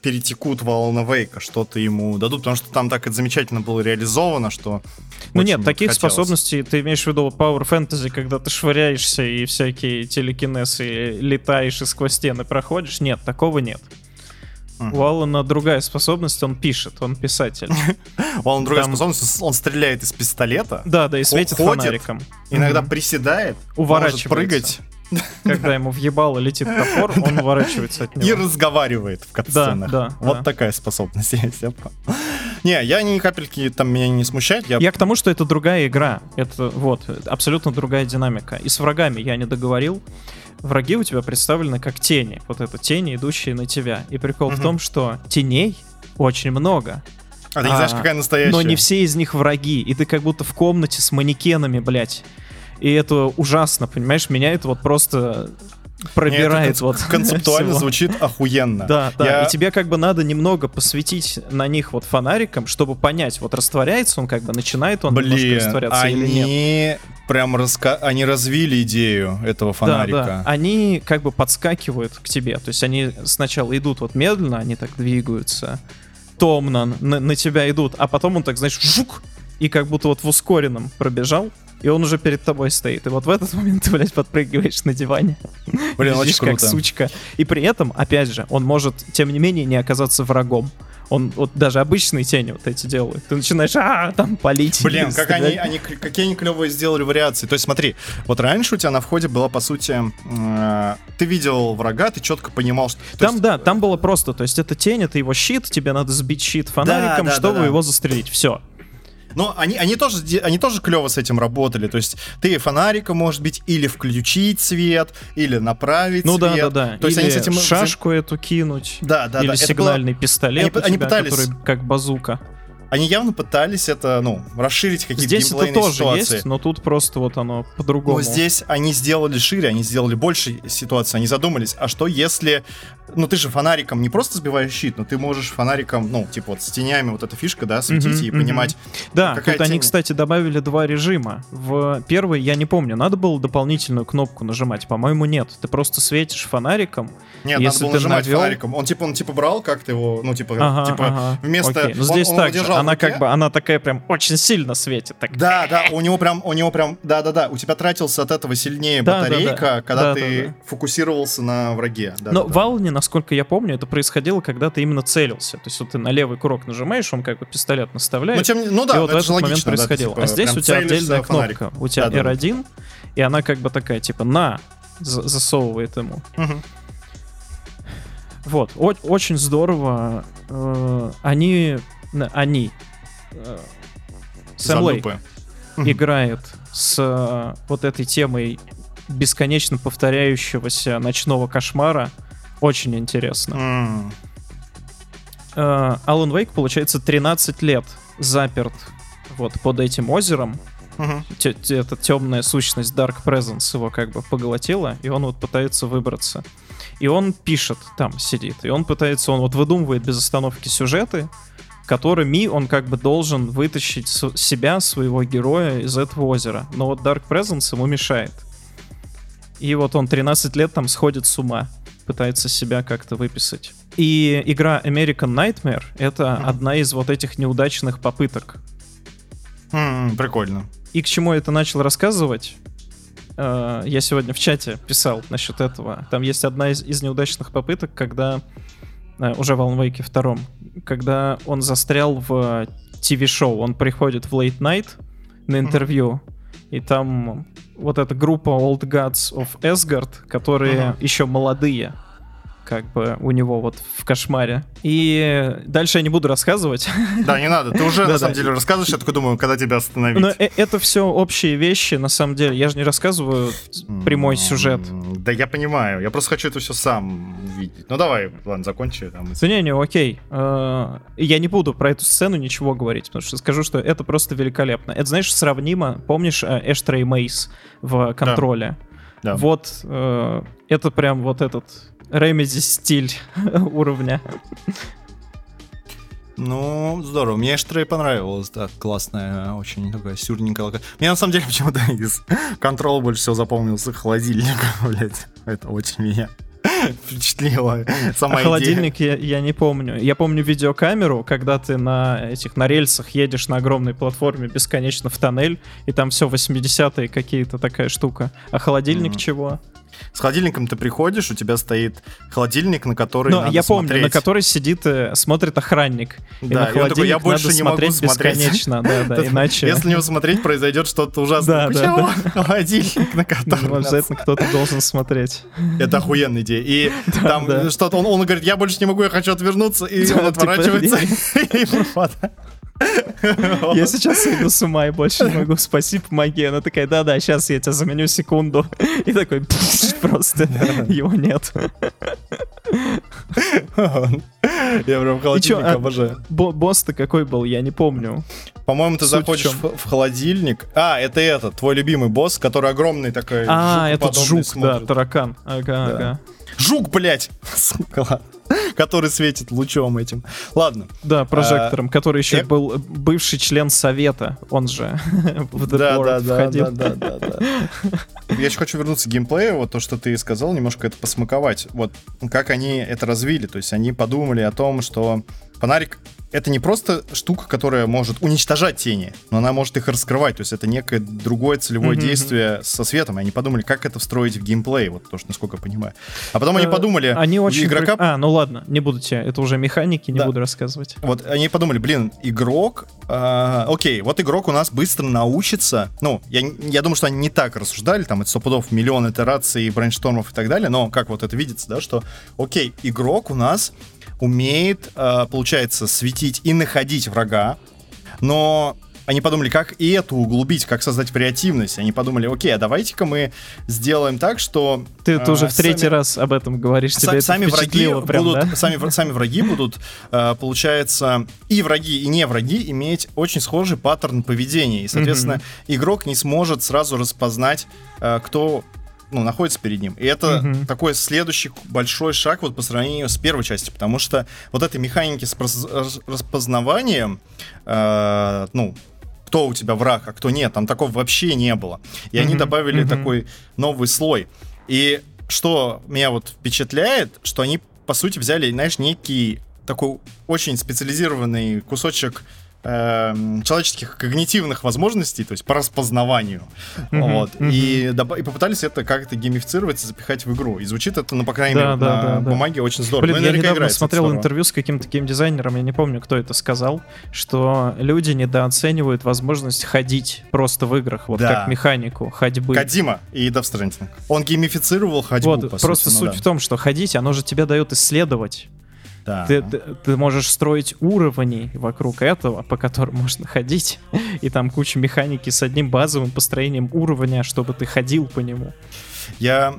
S1: перетекут в Алана Вейка, что-то ему дадут, потому что там так это замечательно было реализовано, что...
S2: Ну нет, таких
S1: хотелось.
S2: способностей, ты имеешь в виду Power Fantasy, когда ты швыряешься и всякие телекинезы, летаешь и сквозь стены проходишь? Нет, такого нет.
S1: Мгм.
S2: У Алана другая способность, он пишет, он писатель.
S1: У Алана другая
S2: Там-
S1: способность, он стреляет из пистолета,
S2: Да, да, и светит
S1: ходит,
S2: фонариком.
S1: иногда приседает, может прыгать
S2: Когда ему въебало летит топор, он уворачивается от
S1: и
S2: него.
S1: разговаривает в катсценах.
S2: Да, да,
S1: вот
S2: да.
S1: такая способность есть, я понял. Не, я ни капельки там меня не смущает, я
S2: Я к тому, что это другая игра. Это вот, абсолютно другая динамика. И с врагами я не договорил. Враги у тебя представлены как тени. Вот это тени, идущие на тебя. И прикол в
S1: Мгм.
S2: том, что теней очень много.
S1: А ты не знаешь,
S2: А,
S1: какая настоящая.
S2: Но не все из них враги. И ты как будто в комнате с манекенами, блядь. И это ужасно, понимаешь? Меня это вот просто пробирает
S1: конц-
S2: вот
S1: Концептуально
S2: всего.
S1: звучит охуенно.
S2: Да, да.
S1: Я-
S2: И тебе как бы надо немного посветить на них вот фонариком, чтобы понять, вот растворяется он как бы, начинает он немножко
S1: Блин,
S2: растворяться или нет.
S1: они прям раска... они развили идею этого фонарика.
S2: Да, да. Они как бы подскакивают к тебе. То есть они сначала идут вот медленно, они так двигаются, томно на, на тебя идут, а потом он так, знаешь, жук, и как будто вот в ускоренном пробежал, и он уже перед тобой стоит. И вот в этот момент ты, блядь, подпрыгиваешь на диване.
S1: Блин, очень
S2: Лежишь как
S1: круто.
S2: сучка. И при этом, опять же, он может, тем не менее, не оказаться врагом. Он вот даже обычные тени вот эти делают. Ты начинаешь, а там палить.
S1: Блин, как они, они, какие они клевые сделали вариации. То есть смотри, вот раньше у тебя на входе была, по сути, э, ты видел врага, ты четко понимал, что... то
S2: Там,
S1: есть,
S2: да, там было просто, то есть это тень, это его щит, тебе надо сбить щит фонариком,
S1: да,
S2: чтобы
S1: да, да.
S2: его застрелить. Все.
S1: Но они, они, тоже, они тоже клево с этим работали. То есть ты фонариком, может быть, или включить свет, или направить
S2: Ну да,
S1: свет.
S2: да, да.
S1: То есть
S2: Или
S1: они с этим...
S2: шашку эту кинуть.
S1: Да, да,
S2: Или
S1: да. Это было-
S2: сигнальный пистолет,
S1: Они-
S2: у
S1: они
S2: тебя,
S1: пытались-
S2: который как базука.
S1: Они явно пытались это, ну, расширить какие-то
S2: Здесь это тоже
S1: ситуации.
S2: есть, но тут просто вот оно по-другому.
S1: Но здесь они сделали шире, они сделали больше ситуаций, они задумались, а что если, ну ты же фонариком не просто сбиваешь щит, но ты можешь фонариком, ну, типа вот с тенями вот эта фишка, да, светить
S2: Мгм,
S1: и понимать.
S2: Да,
S1: какая
S2: тут они,
S1: тень?
S2: кстати, добавили два режима. В первый, я не помню, надо было дополнительную кнопку нажимать? По-моему, нет. Ты просто светишь фонариком.
S1: Нет,
S2: Если
S1: надо было
S2: ты
S1: нажимать
S2: навёл-
S1: фонариком. Он типа, он типа брал как-то его, ну типа,
S2: Ага,
S1: типа
S2: ага.
S1: вместо...
S2: Окей, ну
S1: он-
S2: здесь
S1: он
S2: так
S1: его
S2: же.
S1: держал в
S2: Она
S1: руке.
S2: как бы, она такая прям очень сильно светит. Так.
S1: Да, да, у него прям, у него прям, да, да, да, у тебя тратился от этого сильнее
S2: Да, да,
S1: батарейка,
S2: да.
S1: когда
S2: Да,
S1: ты
S2: да, да.
S1: фокусировался на враге. Да,
S2: Но
S1: да,
S2: в
S1: да.
S2: Алне, насколько я помню, это происходило, когда ты именно целился. То есть вот ты на левый курок нажимаешь, он как бы пистолет наставляет.
S1: Ну, тем ну да,
S2: и вот в
S1: это
S2: этот
S1: же
S2: момент
S1: логично, да,
S2: происходило.
S1: типа,
S2: а здесь у тебя отдельная кнопка. У тебя
S1: Да, да, да.
S2: R1, и она как бы такая, типа, на, за- засовывает ему.
S1: Мгм.
S2: Вот, о- очень здорово. Э, Они, они, Сэм Лэй играет с э, вот этой темой бесконечно повторяющегося ночного кошмара. Очень интересно. Э, Алан Вейк, получается, 13 лет заперт вот под этим озером. Те- Эта темная сущность Dark Presence его как бы поглотила, и он вот пытается выбраться. И он пишет, там сидит, и он пытается, он вот выдумывает без остановки сюжеты, которыми он как бы должен вытащить себя, своего героя из этого озера. Но вот Dark Presence ему мешает. И вот он 13 лет там сходит с ума, пытается себя как-то выписать. И игра American Nightmare — это
S1: Мгм.
S2: одна из вот этих неудачных попыток.
S1: М, Прикольно.
S2: И к чему я это начал рассказывать? Э, Я сегодня в чате писал насчет этого. Там есть одна из, из неудачных попыток, когда э, уже в Alan Wake втором, когда он застрял в ТВ-шоу. Он приходит в Late Night на интервью, и там вот эта группа Old Gods of Asgard, которые
S1: Ага.
S2: еще молодые, как бы у него вот в кошмаре. И дальше я не буду рассказывать.
S1: Да, не надо. Ты уже, на самом деле, рассказываешь, я такой думаю, когда тебя остановить.
S2: Но э- это все общие вещи, на самом деле. Я же не рассказываю прямой сюжет.
S1: Да я понимаю. Я просто хочу это все сам увидеть. Ну давай, ладно, закончи.
S2: Да не, не, окей. Э, Я не буду про эту сцену ничего говорить, потому что скажу, что это просто великолепно. Это, знаешь, сравнимо, помнишь э, Эштрей Мейс в контроле?
S1: Да.
S2: Вот э, это прям вот этот Ремеди стиль уровня.
S1: Ну, здорово. Мне Эштрей понравилось. Так, классная, очень такая сюрненькая Мне на самом деле почему-то из Control больше всего запомнился холодильник, блядь. Это очень меня впечатлило. Сама
S2: а
S1: идея.
S2: холодильник я, я не помню. Я помню видеокамеру, когда ты на этих на рельсах едешь на огромной платформе бесконечно в тоннель, и там все 80-е какие-то такая штука. А холодильник
S1: Мгм.
S2: чего?
S1: С холодильником ты приходишь, у тебя стоит холодильник, на который
S2: Ну,
S1: надо
S2: я помню,
S1: смотреть.
S2: на который сидит, э, смотрит охранник. и
S1: Да,
S2: на
S1: и он такой, «Я
S2: холодильник
S1: больше не могу
S2: смотреть
S1: смотреть».
S2: бесконечно, да, да,
S1: Да,
S2: иначе
S1: Если не смотреть, произойдет что-то ужасное.
S2: Да, да,
S1: Почему? Холодильник, на котором...
S2: обязательно кто-то должен смотреть.
S1: Это охуенная идея. И там
S2: да.
S1: что-то, он, он говорит, я больше не могу, я хочу отвернуться, и
S2: Да,
S1: он
S2: типа,
S1: отворачивается и пропадает.
S2: Я сейчас сойду с ума и больше не могу, спаси, помоги. Она такая, да-да, сейчас я тебя заменю секунду. И такой, просто его нет.
S1: Я прям холодильник
S2: а-
S1: обожаю.
S2: Бо- Босс-то какой был, я не помню.
S1: По-моему, ты заходишь в, холодильник. А, это этот, твой любимый босс, который огромный такой.
S2: А, этот жук, да, таракан. Ага, ага.
S1: Жук, блядь! Сука, ладно. Который светит лучом этим. Ладно.
S2: Да, прожектором, который еще
S1: я-
S2: был бывший член совета, он же в The
S1: Да, да, да,
S2: входил.
S1: да, да, да, да. Я еще хочу вернуться к геймплею, вот то, что ты сказал, немножко это посмаковать. Вот как они это развили, то есть они подумали о том, что фонарик это не просто штука, которая может уничтожать тени, но она может их раскрывать, то есть это некое другое целевое
S2: Мгм,
S1: действие со светом, и они подумали, как это встроить в геймплей, вот то, что, насколько я понимаю. А потом они
S2: Э,
S1: подумали,
S2: Они очень...
S1: игрока
S2: А, ну ладно, не буду тебе, это уже механики, не
S1: Да.
S2: буду рассказывать.
S1: Вот они подумали, блин, игрок, а, окей, вот игрок у нас быстро научится, ну, я, я думаю, что они не так рассуждали, там, это сто пудов миллион итераций, брейнштормов и так далее, но как вот это видится, да, что, окей, игрок у нас умеет, а, получается, светить и находить врага, но они подумали, как и эту углубить, как создать вариативность. Они подумали, окей, а давайте-ка мы сделаем так, что...
S2: Ты, ты уже в третий сами, раз об этом говоришь,
S1: тебе это сами враги прям, будут, да? сами, сами враги будут, э, получается, и враги, и не враги иметь очень схожий паттерн поведения. И, соответственно, mm-hmm. игрок не сможет сразу распознать, э, кто ну, находится перед ним. И это угу. такой следующий большой шаг вот по сравнению с первой частью, потому что вот этой механики с распознаванием, э, ну, кто у тебя враг, а кто нет. Там такого вообще не было. И mm-hmm. они добавили mm-hmm. такой новый слой. И что меня вот впечатляет, что они, по сути, взяли, знаешь, некий такой очень специализированный кусочек человеческих когнитивных возможностей, то есть по распознаванию. Mm-hmm. Вот. Mm-hmm. И, и попытались это как-то геймифицировать и запихать в игру. И звучит это, ну, по крайней да, мере, да, на да, бумаге да. очень здорово.
S2: Блин, ну, я недавно смотрел интервью с каким-то геймдизайнером, я не помню, кто это сказал, что люди недооценивают возможность ходить просто в играх, вот да. как механику ходьбы.
S1: Кадима и Death Stranding. Он геймифицировал ходьбу,
S2: Вот, просто сути, ну, суть да. в том, что ходить, оно же тебе дает исследовать. Да. Ты, ты, ты можешь строить уровни вокруг этого, по которым можно ходить, и там куча механики с одним базовым построением уровня, чтобы ты ходил по нему.
S1: Я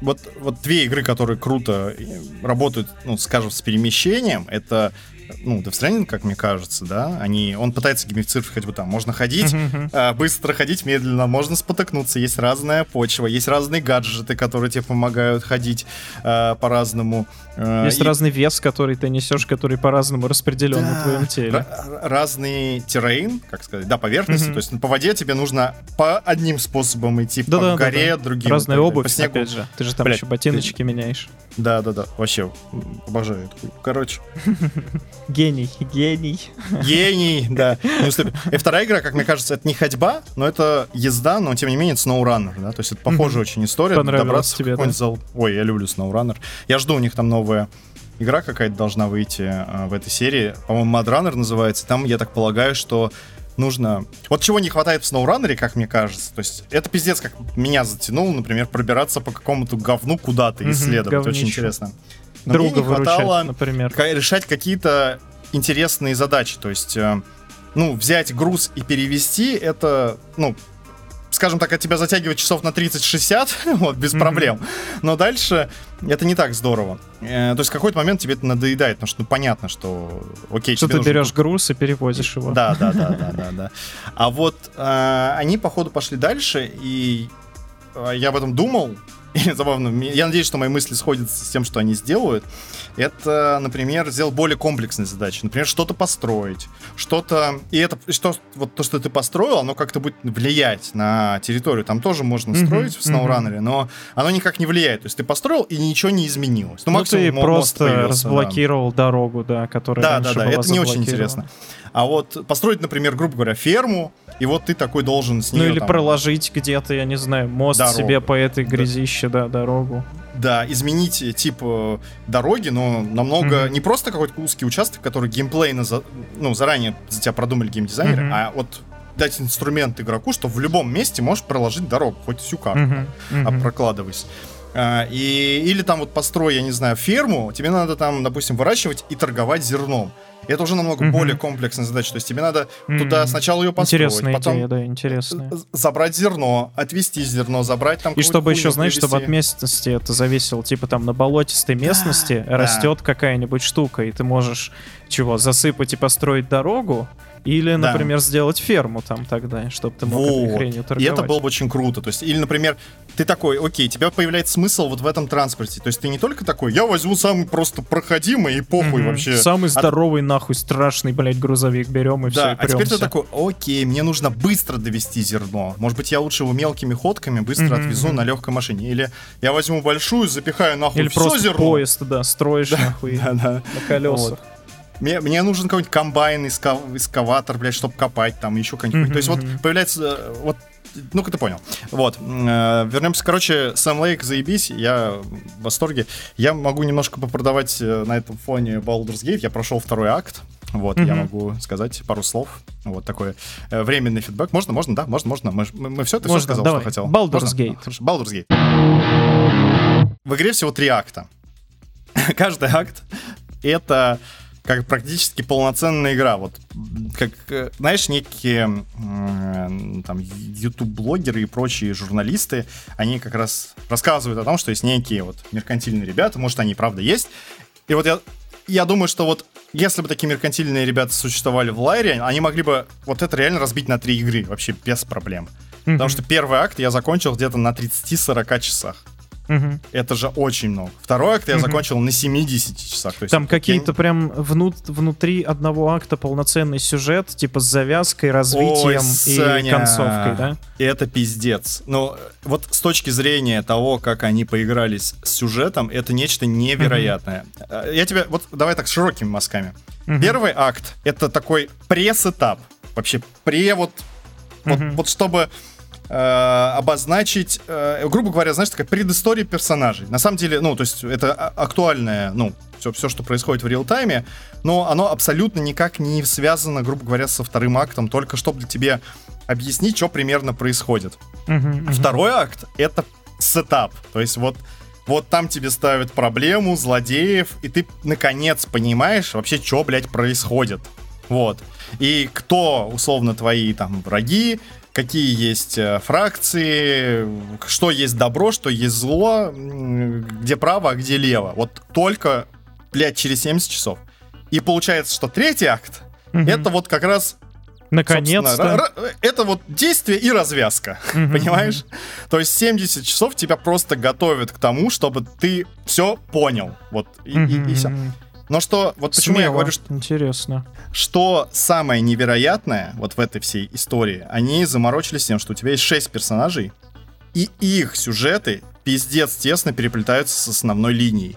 S1: вот, вот две игры, которые круто работают, ну, скажем, с перемещением, это ну, Death Stranding, как мне кажется, да, они, он пытается геймифицировать бы там, можно ходить, э, быстро ходить медленно, можно спотыкнуться, есть разная почва, есть разные гаджеты, которые тебе помогают ходить э, по-разному.
S2: Э, есть и... разный вес, который ты несешь, который по-разному распределен да, на твоем теле.
S1: разный террейн, как сказать, да, поверхности, то есть по воде тебе нужно по одним способам идти, да, по да, горе, да, другим.
S2: Разная обувь, по снегу. опять же, ты же там Блядь, еще ботиночки ты... меняешь.
S1: Да, да, да, вообще обожаю это. Короче.
S2: Гений, гений.
S1: Гений, да. И вторая игра, как мне кажется, это не ходьба, но это езда, но тем не менее это SnowRunner, да, то есть это похожая очень история.
S2: Понравилось тебе, да?
S1: зал. Ой, я люблю SnowRunner. Я жду у них там новая игра какая-то должна выйти э, в этой серии. По-моему, Mad Runner называется. Там, я так полагаю, что нужно... Вот чего не хватает в SnowRunner, как мне кажется. То есть это пиздец, как меня затянуло, например, пробираться по какому-то говну куда-то, исследовать. Очень интересно.
S2: Но Друга мне не хватало например.
S1: решать какие-то интересные задачи. То есть, э, ну, взять груз и перевести, это, ну, скажем так, от тебя затягивает часов на 30-60, вот, без mm-hmm. проблем. Но дальше это не так здорово. Э, то есть в какой-то момент тебе это надоедает, потому что ну, понятно, что окей,
S2: Что ты нужно... берешь груз и перевозишь его.
S1: Да, да, да, да, да, да. А вот э, они, походу, пошли дальше, и э, я об этом думал, забавно, я надеюсь, что мои мысли сходятся с тем, что они сделают. Это, например, сделать более комплексные задачи. Например, что-то построить, что-то... И это, что, вот то, что ты построил, оно как-то будет влиять на территорию. Там тоже можно mm-hmm. строить в SnowRunner, mm-hmm. но оно никак не влияет. То есть ты построил, и ничего не изменилось.
S2: Ну, ну ты просто разблокировал да. дорогу, да, которая
S1: Да, да, да, это не очень интересно. А вот построить, например, грубо говоря, ферму, и вот ты такой должен с нее...
S2: Ну или там, проложить где-то, я не знаю, мост дорогу. себе по этой грязище, да, да дорогу.
S1: Да, изменить э, тип э, дороги, но намного... Mm-hmm. Не просто какой-то узкий участок, который геймплейно, за, ну, заранее за тебя продумали геймдизайнеры, mm-hmm. а вот дать инструмент игроку, что в любом месте можешь проложить дорогу, хоть всю карту, mm-hmm. Mm-hmm. А, прокладывайся. А, и, или там вот построй, я не знаю, ферму, тебе надо там, допустим, выращивать и торговать зерном. И это уже намного mm-hmm. более комплексная задача. То есть тебе надо mm-hmm. туда сначала ее построить,
S2: интересная
S1: потом
S2: идея, да, интересная.
S1: забрать зерно, отвести зерно, забрать там.
S2: И чтобы еще, знаешь, чтобы от местности это зависело, типа там на болотистой местности да, растет да. какая-нибудь штука, и ты можешь чего засыпать и построить дорогу, или, да. например, сделать ферму там тогда, чтобы ты мог вот. этой хренью торговать.
S1: И это было бы очень круто. То есть, или, например, ты такой, окей, тебя появляется смысл вот в этом транспорте. То есть ты не только такой, я возьму самый просто проходимый и похуй mm-hmm. вообще.
S2: Самый здоровый, а... нахуй, страшный, блядь, грузовик берем и да, все, и
S1: а теперь ты такой, окей, мне нужно быстро довести зерно. Может быть, я лучше его мелкими ходками быстро mm-hmm. отвезу на легкой машине. Или я возьму большую, запихаю нахуй
S2: Или
S1: все
S2: просто
S1: зерно.
S2: поезд, да, строишь да, нахуй да, да. на колесах. Вот.
S1: Мне, мне нужен какой-нибудь комбайн, эскав, эскаватор, блядь, чтобы копать, там еще какой-нибудь. Mm-hmm. То есть вот появляется, э, вот ну-ка ты понял. Вот. Э, вернемся, короче, Сэм Лейк, заебись, я в восторге. Я могу немножко попродавать э, на этом фоне Baldur's Gate. Я прошел второй акт. Вот, mm-hmm. я могу сказать пару слов. Вот такой э, временный фидбэк. Можно, можно, да? Можно, можно. Мы, мы, мы все, ты можно, все сказал, давай. что хотел.
S2: Baldur's? Gate.
S1: Хорошо, Baldur's Gate. В игре всего три акта. Каждый акт — это как практически полноценная игра. Вот как, э, знаешь, некие там YouTube-блогеры и прочие журналисты, они как раз рассказывают о том, что есть некие вот меркантильные ребята, может, они правда есть. И вот я, я думаю, что вот если бы такие меркантильные ребята существовали в Лайре, они могли бы вот это реально разбить на три игры, вообще без проблем. Mm-hmm. Потому что первый акт я закончил где-то на 30-40 часах. Угу. Это же очень много. Второй акт я угу. закончил на 70 часах.
S2: То есть Там какие-то прям внут, внутри одного акта полноценный сюжет, типа с завязкой, развитием Ой, и концовкой, да?
S1: Это пиздец. Ну, вот с точки зрения того, как они поигрались с сюжетом, это нечто невероятное. Угу. Я тебе... Вот давай так широкими мазками. Угу. Первый акт — это такой пресс-этап. Вообще, пре вот... Вот, угу. вот чтобы э, обозначить, э, грубо говоря, знаешь, такая предыстория персонажей. На самом деле, ну, то есть это актуальное, ну, все, все, что происходит в реал-тайме, но оно абсолютно никак не связано, грубо говоря, со вторым актом, только чтобы тебе объяснить, что примерно происходит. Uh-huh, uh-huh. Второй акт — это сетап, то есть вот вот там тебе ставят проблему, злодеев, и ты наконец понимаешь вообще, что, блядь, происходит. Вот. И кто, условно, твои там враги, какие есть э, фракции, что есть добро, что есть зло, где право, а где лево. Вот только, блядь, через 70 часов. И получается, что третий акт, угу. это вот как раз
S2: Наконец-то.
S1: Это вот действие и развязка, mm понимаешь? То есть 70 часов тебя просто готовят к тому, чтобы ты все понял. Вот и, mm и, и все. Но что, вот почему Смело. я говорю, что...
S2: Интересно.
S1: Что самое невероятное вот в этой всей истории, они заморочились тем, что у тебя есть шесть персонажей, и их сюжеты пиздец тесно переплетаются с основной линией.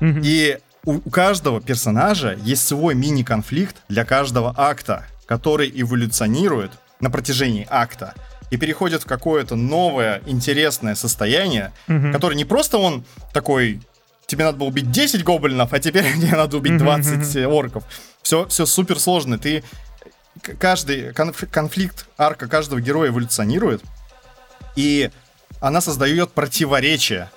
S1: Mm-hmm. И у, у каждого персонажа есть свой мини-конфликт для каждого акта, который эволюционирует на протяжении акта и переходит в какое-то новое интересное состояние, mm-hmm. которое не просто он такой тебе надо было убить 10 гоблинов, а теперь мне надо убить 20 орков. Все, все супер сложно. Ты каждый конфликт арка каждого героя эволюционирует, и она создает противоречия.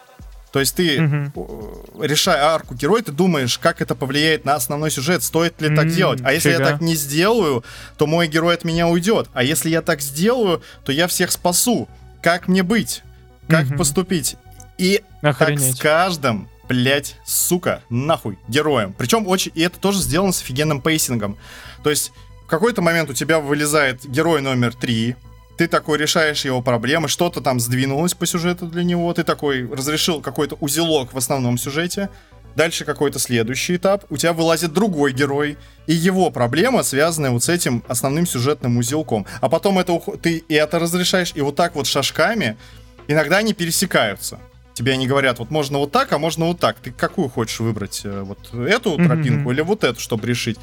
S1: То есть ты, mm-hmm. решая арку героя, ты думаешь, как это повлияет на основной сюжет, стоит ли mm-hmm. так делать. А если Фига. я так не сделаю, то мой герой от меня уйдет. А если я так сделаю, то я всех спасу. Как мне быть? Как mm-hmm. поступить? И Охренеть. так с каждым блять, сука, нахуй, героем. Причем очень, и это тоже сделано с офигенным pacing ом. То есть в какой-то момент у тебя вылезает герой номер три, ты такой решаешь его проблемы, что-то там сдвинулось по сюжету для него, ты такой разрешил какой-то узелок в основном сюжете, дальше какой-то следующий этап, у тебя вылазит другой герой, и его проблема, связанная вот с этим основным сюжетным узелком. А потом это ты это разрешаешь, и вот так вот шажками иногда они пересекаются тебе они говорят, вот можно вот так, а можно вот так. Ты какую хочешь выбрать? Э, вот эту mm-hmm. тропинку или вот эту, чтобы решить?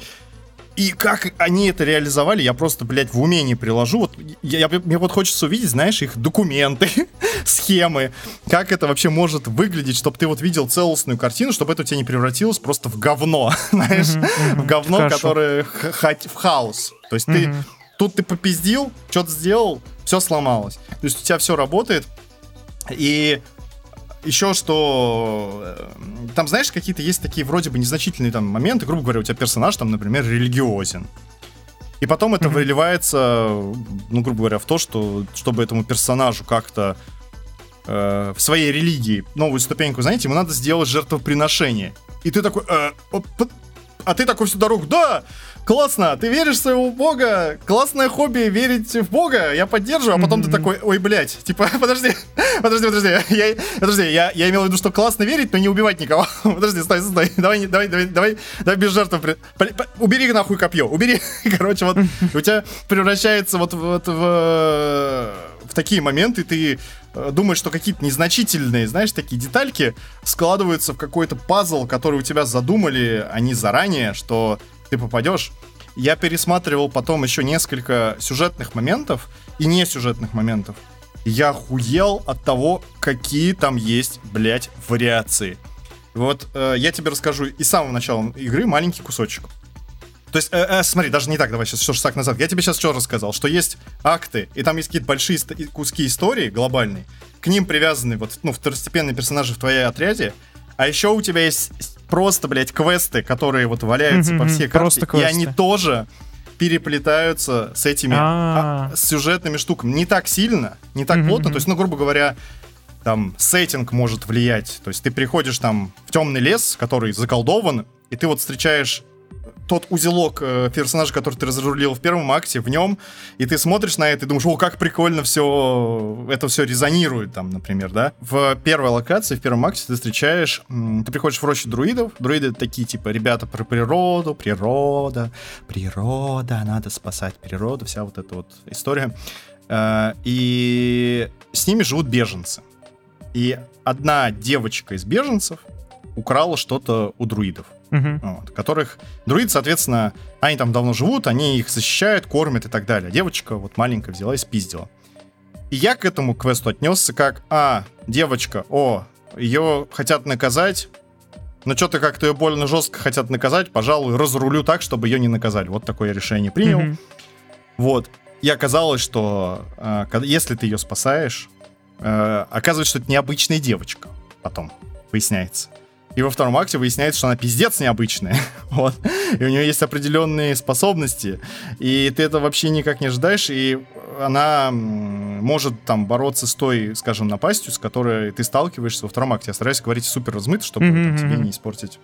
S1: И как они это реализовали, я просто, блядь, в уме не приложу. Вот я, я, мне вот хочется увидеть, знаешь, их документы, схемы, как это вообще может выглядеть, чтобы ты вот видел целостную картину, чтобы это у тебя не превратилось просто в говно, знаешь, в говно, которое в хаос. То есть ты тут ты попиздил, что-то сделал, все сломалось. То есть у тебя все работает, и еще что э, там, знаешь, какие-то есть такие вроде бы незначительные там моменты, грубо говоря, у тебя персонаж там, например, религиозен. И потом это выливается, ну, грубо говоря, в то, что чтобы этому персонажу как-то э, в своей религии новую ступеньку, знаете, ему надо сделать жертвоприношение. И ты такой, э, а ты такой всю дорогу, да, классно, ты веришь в своего бога, классное хобби верить в бога, я поддерживаю, а потом mm-hmm. ты такой, ой, блядь, типа, подожди, подожди, подожди, я, подожди, я, я имел в виду, что классно верить, но не убивать никого. подожди, стой, стой, давай, давай, давай, давай, давай без жертв, убери нахуй копье, убери, короче, вот, у тебя превращается вот, вот в, в такие моменты, ты э, думаешь, что какие-то незначительные, знаешь, такие детальки складываются в какой-то пазл, который у тебя задумали они заранее, что ты попадешь. Я пересматривал потом еще несколько сюжетных моментов и не сюжетных моментов. Я охуел от того, какие там есть, блядь, вариации. Вот э, я тебе расскажу из самого начала игры маленький кусочек. То есть, э, э, смотри, даже не так, давай сейчас что шаг назад. Я тебе сейчас что рассказал, что есть акты, и там есть какие-то большие куски истории глобальные, к ним привязаны вот, ну, второстепенные персонажи в твоей отряде, а еще у тебя есть просто, блядь, квесты, которые вот валяются по всей карте, и они тоже переплетаются с этими а, с сюжетными штуками. Не так сильно, не так плотно. То есть, ну, грубо говоря, там сеттинг может влиять. То есть ты приходишь там в темный лес, который заколдован, и ты вот встречаешь тот узелок э, персонажа, который ты разрулил в первом акте, в нем, и ты смотришь на это и думаешь, о, как прикольно все, это все резонирует там, например, да. В первой локации, в первом акте ты встречаешь, ты приходишь в рощу друидов, друиды такие, типа, ребята про природу, природа, природа, надо спасать природу, вся вот эта вот история. Э, и с ними живут беженцы. И одна девочка из беженцев украла что-то у друидов. Uh-huh. Вот, которых друид, соответственно, они там давно живут, они их защищают, кормят и так далее. Девочка вот маленькая взяла и спиздила. И я к этому квесту отнесся как, а, девочка, о, ее хотят наказать, но что-то как-то ее больно жестко хотят наказать, пожалуй, разрулю так, чтобы ее не наказали. Вот такое решение принял. Uh-huh. Вот. И оказалось, что э, если ты ее спасаешь, э, оказывается, что это необычная девочка потом, выясняется. И во втором акте выясняется, что она пиздец необычная. вот. И у нее есть определенные способности. И ты это вообще никак не ожидаешь. И она может там бороться с той, скажем, напастью, с которой ты сталкиваешься во втором акте. Я стараюсь говорить супер размыто, чтобы mm-hmm. тебе не испортить.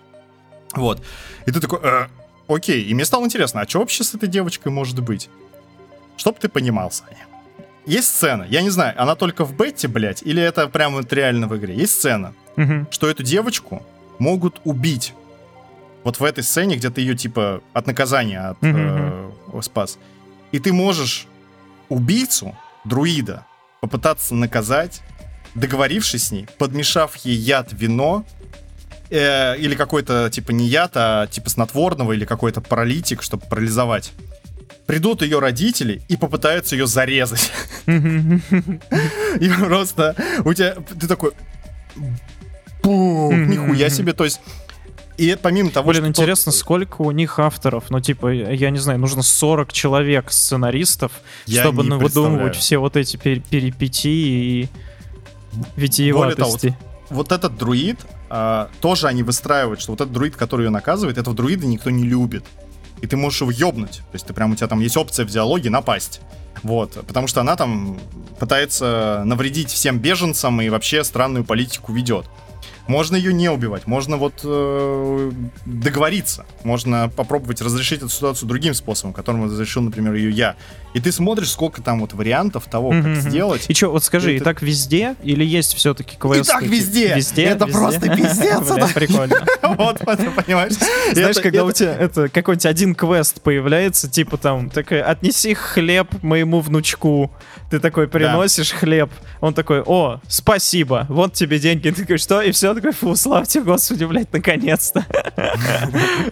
S1: Вот. И ты такой, э, окей. И мне стало интересно, а что вообще с этой девочкой может быть? Чтоб ты понимал, Саня. Есть сцена, я не знаю, она только в бете, блядь, или это прямо вот реально в игре. Есть сцена, угу. что эту девочку могут убить. Вот в этой сцене, где ты ее, типа, от наказания от, э, спас. И ты можешь убийцу, друида, попытаться наказать, договорившись с ней, подмешав ей яд вино, э, или какой-то, типа, не яд, а типа снотворного, или какой-то паралитик, чтобы парализовать. Придут ее родители и попытаются ее зарезать. И просто у тебя... Ты такой mm-hmm. нихуя себе, то есть и помимо того,
S2: Блин, что... интересно, сколько у них авторов? Ну, типа, я не знаю, нужно 40 человек сценаристов, я чтобы выдумывать все вот эти пер- перипетии и витиеватости.
S1: Того, вот, вот этот друид, а, тоже они выстраивают, что вот этот друид, который ее наказывает, этого друида никто не любит. И ты можешь его ёбнуть. То есть ты прям, у тебя там есть опция в диалоге напасть. Вот, потому что она там пытается навредить всем беженцам и вообще странную политику ведет. Можно ее не убивать, можно вот э, договориться, можно попробовать разрешить эту ситуацию другим способом, которым разрешил, например, ее я. И ты смотришь, сколько там вот вариантов того, как mm-hmm. сделать.
S2: И что, вот скажи, и, и так везде или есть все-таки квесты?
S1: И так везде! Везде? Это везде? просто пиздец!
S2: Прикольно.
S1: Вот, понимаешь?
S2: Знаешь, когда у тебя это какой-нибудь один квест появляется, типа там, такой, отнеси хлеб моему внучку. Ты такой приносишь хлеб, он такой, о, спасибо, вот тебе деньги. Ты такой, что? И все, такой, фу, славьте, господи, блядь, наконец-то.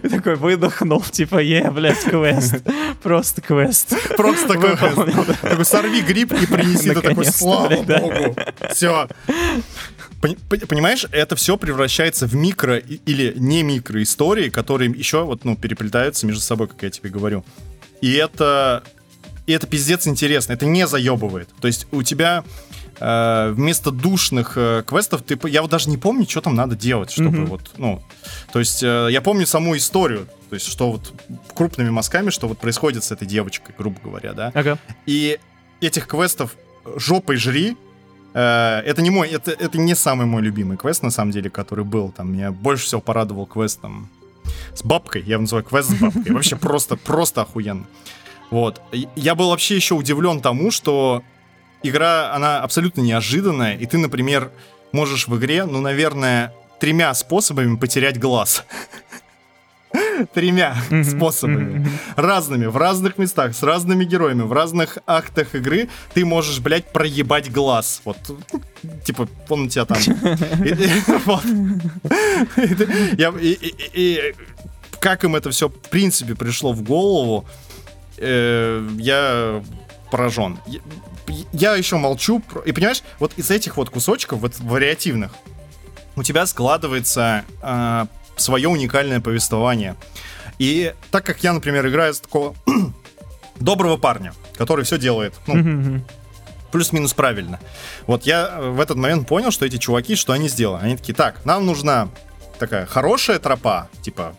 S2: Такой выдохнул, типа, е, блядь, квест. Просто квест.
S1: Просто такой, такой сорви гриб и принеси, ты такой, слава богу. Все. Понимаешь, это все превращается в микро или не микро истории, которые еще вот, ну, переплетаются между собой, как я тебе говорю. И это, и это пиздец интересно, это не заебывает. То есть у тебя э, вместо душных э, квестов, ты, я вот даже не помню, что там надо делать, чтобы mm-hmm. вот, ну, то есть э, я помню саму историю, то есть что вот крупными мазками, что вот происходит с этой девочкой, грубо говоря, да.
S2: Ага.
S1: И этих квестов жопой жри, э, это не мой, это, это не самый мой любимый квест, на самом деле, который был. Там меня больше всего порадовал квест там с бабкой. Я называю квест с бабкой. Вообще просто, просто охуенно. Вот. Я был вообще еще удивлен тому, что игра, она абсолютно неожиданная, и ты, например, можешь в игре, ну, наверное, тремя способами потерять глаз. Тремя способами. Разными, в разных местах, с разными героями, в разных актах игры ты можешь, блядь, проебать глаз. Вот, типа, он у тебя там. И как им это все, в принципе, пришло в голову, э, я поражен я еще молчу. И понимаешь, вот из этих вот кусочков, вот вариативных, у тебя складывается э, свое уникальное повествование. И так как я, например, играю с такого доброго парня, который все делает, ну, плюс-минус правильно. Вот я в этот момент понял, что эти чуваки, что они сделали. Они такие, так, нам нужна такая хорошая тропа, типа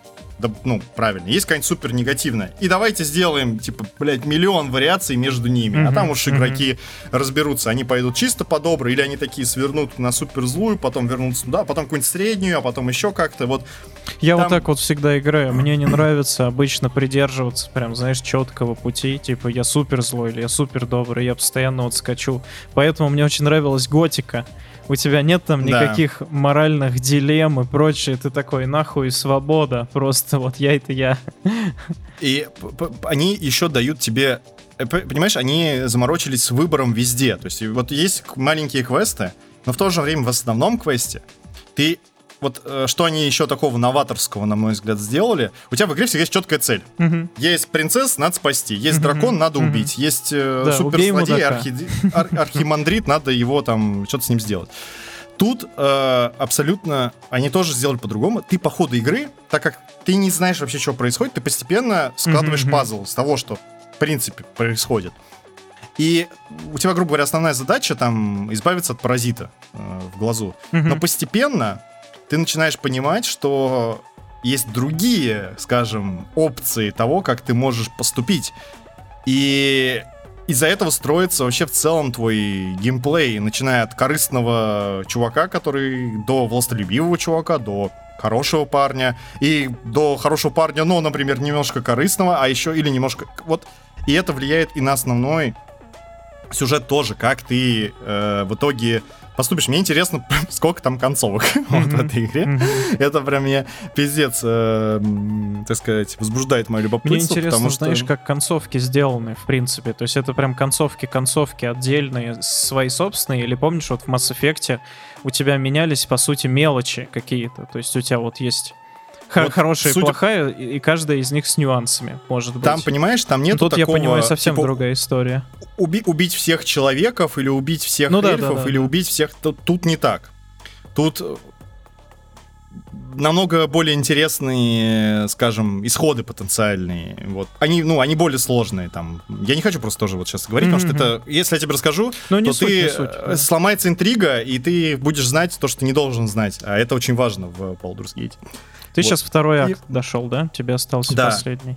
S1: ну, правильно, есть какая-нибудь супер негативная. И давайте сделаем, типа, блядь, миллион вариаций между ними. Mm-hmm. А там уж игроки mm-hmm. разберутся. Они пойдут чисто по доброй, или они такие свернут на супер злую, потом вернутся туда, потом какую-нибудь среднюю, а потом еще как-то. Вот.
S2: Я там... вот так вот всегда играю. Мне не нравится обычно придерживаться прям, знаешь, четкого пути. Типа, я супер злой или я супер добрый. Я постоянно вот скачу. Поэтому мне очень нравилась готика у тебя нет там никаких да. моральных дилемм и прочее, ты такой, нахуй, свобода, просто вот я это я.
S1: И они еще дают тебе, э, понимаешь, они заморочились с выбором везде, то есть вот есть маленькие квесты, но в то же время в основном квесте ты вот э, что они еще такого новаторского, на мой взгляд, сделали. У тебя в игре всегда есть четкая цель. Угу. Есть принцесс, надо спасти. Есть угу. дракон, надо угу. убить. Есть э, да, суперзлодей, архи... ар... архимандрит, надо его там что-то с ним сделать. Тут э, абсолютно они тоже сделали по-другому. Ты по ходу игры, так как ты не знаешь вообще, что происходит, ты постепенно складываешь mm-hmm. пазл с того, что в принципе происходит. И у тебя, грубо говоря, основная задача там избавиться от паразита э, в глазу. Mm-hmm. Но постепенно ты начинаешь понимать, что есть другие, скажем, опции того, как ты можешь поступить. И из-за этого строится вообще в целом твой геймплей, начиная от корыстного чувака, который до властолюбивого чувака, до хорошего парня, и до хорошего парня, но, например, немножко корыстного, а еще или немножко... Вот, и это влияет и на основной сюжет тоже, как ты э, в итоге поступишь. Мне интересно, сколько там концовок вот в этой игре. Это прям меня пиздец, э, так сказать, возбуждает мое любопытство.
S2: Мне интересно, знаешь, как концовки сделаны, в принципе. То есть это прям концовки-концовки отдельные, свои собственные. Или помнишь, вот в Mass Effect у тебя менялись, по сути, мелочи какие-то. То есть у тебя вот есть вот хорошая суть... и плохая, и каждая из них с нюансами, может быть.
S1: Там, понимаешь, там нет
S2: Тут,
S1: такого...
S2: я понимаю, совсем типа, другая история.
S1: Уби- убить всех человеков или убить всех ну, эльфов, да, да, да, или да. убить всех... Тут, тут не так. Тут намного более интересные, скажем, исходы потенциальные. Вот. Они, ну, они более сложные там. Я не хочу просто тоже вот сейчас говорить, mm-hmm. потому что это, если я тебе расскажу, Но то суть, ты суть, да. сломается интрига, и ты будешь знать то, что ты не должен знать. А это очень важно в Baldur's Gate.
S2: Ты вот. сейчас второй акт и... дошел, да? Тебе остался да. последний.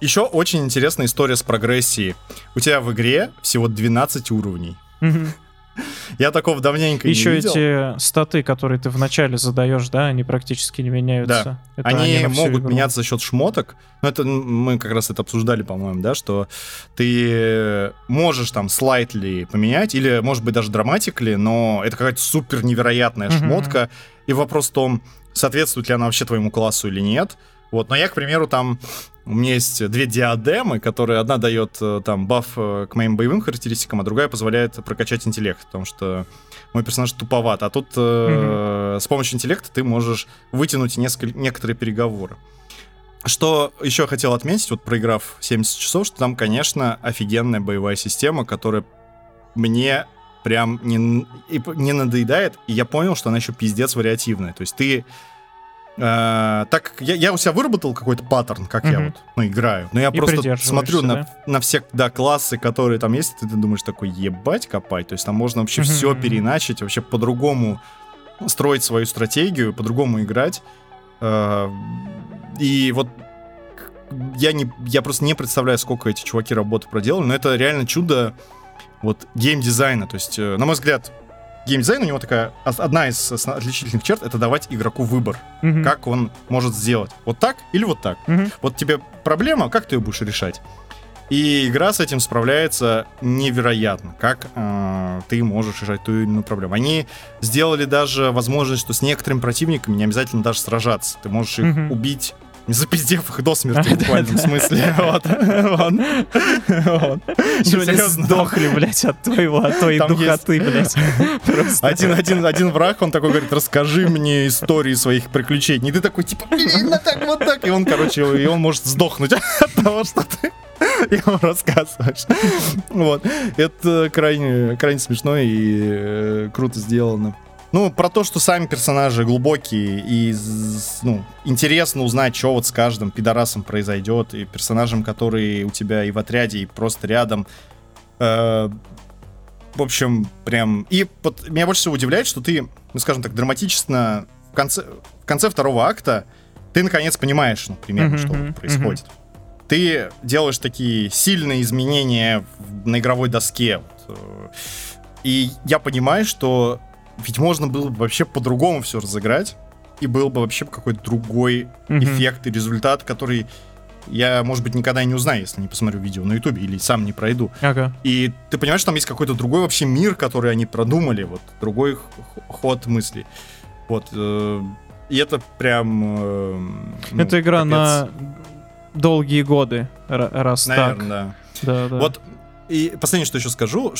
S1: Еще очень интересная история с прогрессией. У тебя в игре всего 12 уровней. Я такого давненько
S2: Еще
S1: не видел.
S2: эти статы, которые ты вначале задаешь, да, они практически не меняются.
S1: Да. Это они, они могут игру. меняться за счет шмоток. Но это мы как раз это обсуждали, по-моему, да, что ты можешь там слайдли поменять, или, может быть, даже драматикли, но это какая-то супер невероятная mm-hmm. шмотка. И вопрос в том, соответствует ли она вообще твоему классу или нет. Вот, но я, к примеру, там у меня есть две диадемы, которые одна дает э, там баф э, к моим боевым характеристикам, а другая позволяет прокачать интеллект, потому что мой персонаж туповат. А тут mm-hmm. с помощью интеллекта ты можешь вытянуть несколько, некоторые переговоры. Что еще хотел отметить, вот проиграв 70 часов, что там, конечно, офигенная боевая система, которая мне прям не, не надоедает, и я понял, что она еще пиздец вариативная. То есть ты Uh, так я, я у себя выработал какой-то паттерн, как mm-hmm. я вот ну, играю. Но я и просто смотрю на, да? на все да, классы, которые там есть, и ты думаешь такой, ебать копать. То есть там можно вообще mm-hmm. все переначить, вообще по-другому строить свою стратегию, по-другому играть. Uh, и вот я, не, я просто не представляю, сколько эти чуваки работы проделали, но это реально чудо вот геймдизайна. То есть, э, на мой взгляд, геймдизайн у него такая одна из отличительных черт это давать игроку выбор, mm-hmm. как он может сделать. Вот так или вот так. Mm-hmm. Вот тебе проблема, как ты ее будешь решать? И игра с этим справляется невероятно, как э, ты можешь решать ту или иную проблему. Они сделали даже возможность, что с некоторыми противниками не обязательно даже сражаться. Ты можешь их mm-hmm. убить запиздев их до смерти в буквальном смысле. Вот.
S2: Они сдохли, блядь, от твоего, от твоей духоты, блядь.
S1: Один, один, один враг, он такой говорит, расскажи мне истории своих приключений. И ты такой, типа, именно так, вот так. И он, короче, и он может сдохнуть от того, что ты ему рассказываешь. Вот. Это крайне, крайне смешно и э, круто сделано. Ну, про то, что сами персонажи глубокие и ну, интересно узнать, что вот с каждым пидорасом произойдет, и персонажем, которые у тебя и в отряде, и просто рядом. Э, в общем, прям... И вот, меня больше всего удивляет, что ты, ну, скажем так, драматично в конце, в конце второго акта ты наконец понимаешь, ну, примерно,
S2: Мгм,
S1: что
S2: мгм,
S1: происходит. Ты делаешь такие сильные изменения на игровой доске. вот, э, И я понимаю, что ведь можно было бы вообще по-другому все разыграть, и был бы вообще какой-то другой
S2: Мгм.
S1: эффект и результат, который я, может быть, никогда и не узнаю, если не посмотрю видео на Ютубе или сам не пройду.
S2: Ага.
S1: И ты понимаешь, что там есть какой-то другой вообще мир, который они продумали, вот другой ход мыслей. Вот. э, И это прям... э, ну,
S2: Это игра
S1: капец.
S2: на долгие годы, ра- раз
S1: Наверное,
S2: так.
S1: да.
S2: Да, да.
S1: Вот, и последнее, что еще скажу,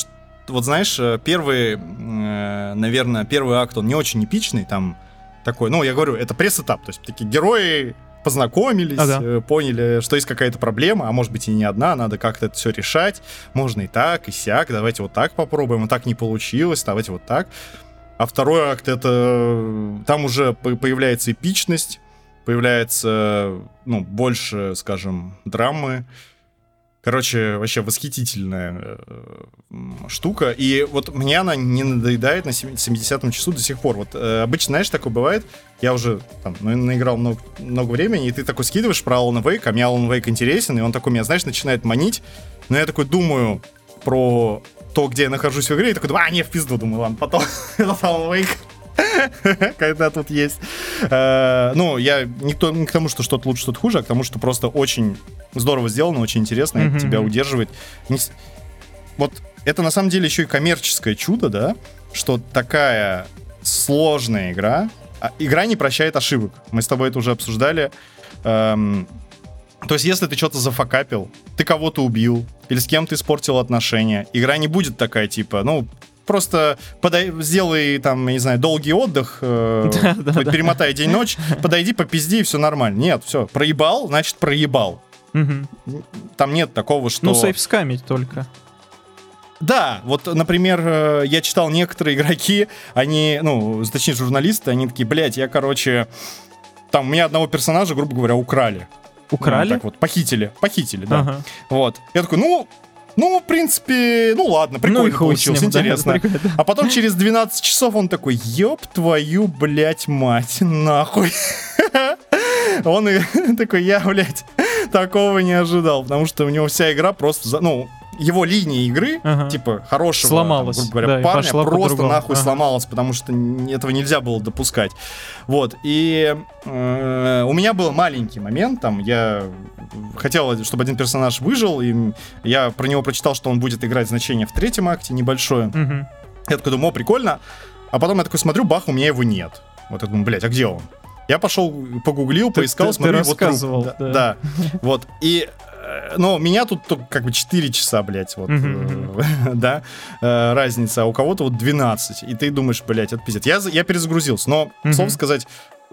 S1: вот знаешь, э, первый, э, наверное, первый акт, он не очень эпичный, там такой, ну, я говорю, это пресс-этап, то есть такие герои познакомились,
S2: Ага.
S1: э, поняли, что есть какая-то проблема, а может быть и не одна, надо как-то это все решать, можно и так, и сяк, давайте вот так попробуем, вот так не получилось, давайте вот так. А второй акт, это там уже по- появляется эпичность, появляется, ну, больше, скажем, драмы, Короче, вообще восхитительная э, штука. И вот мне она не надоедает на сем- 70-м часу до сих пор. Вот э, обычно, знаешь, такое бывает. Я уже там ну, наиграл много, много времени, и ты такой скидываешь про Alan Wake, а мне Alan Wake интересен, и он такой меня, знаешь, начинает манить. Но я такой думаю про то, где я нахожусь в игре, и такой, а, не, в пизду, думаю, ладно, потом Alan Wake. когда тут есть. Э, Ну, я не, к тому, что что-то лучше, что-то хуже, а к тому, что просто очень здорово сделано, очень интересно, это тебя удерживает. Вот это на самом деле еще и коммерческое чудо, да, что такая сложная игра, а игра не прощает ошибок. Мы с тобой это уже обсуждали. Эм, то есть, если ты что-то зафакапил, ты кого-то убил, или с кем-то испортил отношения, игра не будет такая, типа, ну, просто подай, сделай, там, я не знаю, долгий отдых, э,
S2: Да, да,
S1: хоть
S2: да.
S1: перемотай день-ночь, подойди, попизди, и все нормально. Нет, все, проебал, значит, проебал. Там нет такого, что...
S2: Ну, сейфскамить только.
S1: Да, вот, например, э, я читал некоторые игроки, они, ну, точнее, журналисты, они такие, блядь, я, короче, там, у меня одного персонажа, грубо говоря, украли. Ну,
S2: Украли?
S1: так вот, похитили, похитили, да.
S2: Ага.
S1: Вот. Я такой, ну, ну, в принципе, ну ладно, прикольно
S2: ну хуй с
S1: получилось,
S2: ним,
S1: интересно.
S2: прикольно, да.
S1: А потом через 12 часов он такой, ёб твою, блядь, мать, нахуй. Он такой, я, блядь, такого не ожидал, потому что у него вся игра просто, за- ну, его линия игры,
S2: Ага.
S1: типа, хорошего,
S2: Сломалась,
S1: там, грубо говоря,
S2: да,
S1: парня просто
S2: по-другому.
S1: нахуй
S2: Ага.
S1: сломалась, потому что этого нельзя было допускать. Вот, и э, у меня был маленький момент, там, я хотел, чтобы один персонаж выжил, и я про него прочитал, что он будет играть значение в третьем акте, небольшое.
S2: Мгм.
S1: Я такой думаю, о, прикольно. А потом я такой смотрю, бах, у меня его нет. Вот я думаю, блядь, а где он? Я пошел, погуглил,
S2: Ты-
S1: поискал,
S2: ты- ты
S1: смотрю, его труп.
S2: рассказывал,
S1: Да,
S2: да.
S1: да. Вот. И, э, ну, меня тут только как бы 4 часа, блядь, вот, э, да, э, разница, а у кого-то вот 12. И ты думаешь, блядь, это пиздец. Я, за- я перезагрузился, но, слово сказать,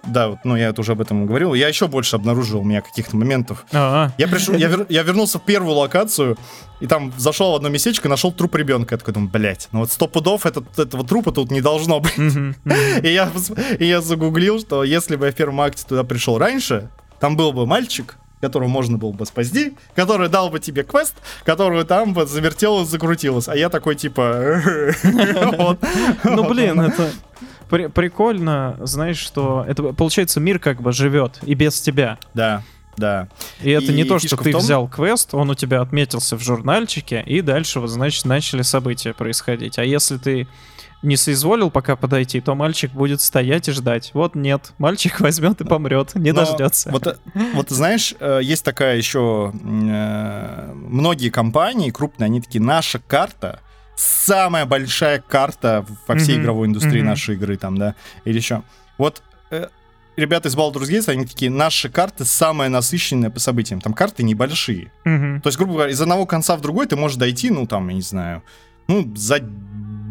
S1: да, вот, ну, я это уже об этом говорил, я еще больше обнаружил у меня каких-то моментов,
S2: А,
S1: я пришел, я, вер- я вернулся в первую локацию, и там зашел в одно местечко, нашел труп ребенка. Я такой думаю, блядь, ну вот сто пудов этот, этого трупа тут не должно быть.
S2: мгм, мгм.
S1: И я, и я загуглил, что если бы я в первом акте туда пришел раньше, там был бы мальчик, которого можно было бы спасти, который дал бы тебе квест, которую там бы завертелось, закрутилось. А я такой, типа... вот.
S2: Ну,
S1: Вот
S2: блин, это при- прикольно, знаешь, что это получается мир как бы живет и без тебя.
S1: Да, да.
S2: И это не
S1: И
S2: то, что ты
S1: том-
S2: взял квест, он у тебя отметился в журнальчике, и дальше, вот, значит, начали события происходить. А если ты не соизволил пока подойти, то мальчик будет стоять и ждать. Вот нет, мальчик возьмет и помрет, не
S1: Но
S2: дождется.
S1: Вот, э, вот знаешь, э, есть такая еще... э, Многие компании крупные, они такие, наша карта самая большая карта во всей
S2: Мгм,
S1: игровой индустрии
S2: мгм.
S1: нашей игры там, да, или еще. Вот ребята из Baldur's Gate, они такие, наши карты самая насыщенная по событиям. Там карты небольшие.
S2: Мгм.
S1: То есть, грубо говоря, из одного конца в другой ты можешь дойти, ну, там, я не знаю, ну, за,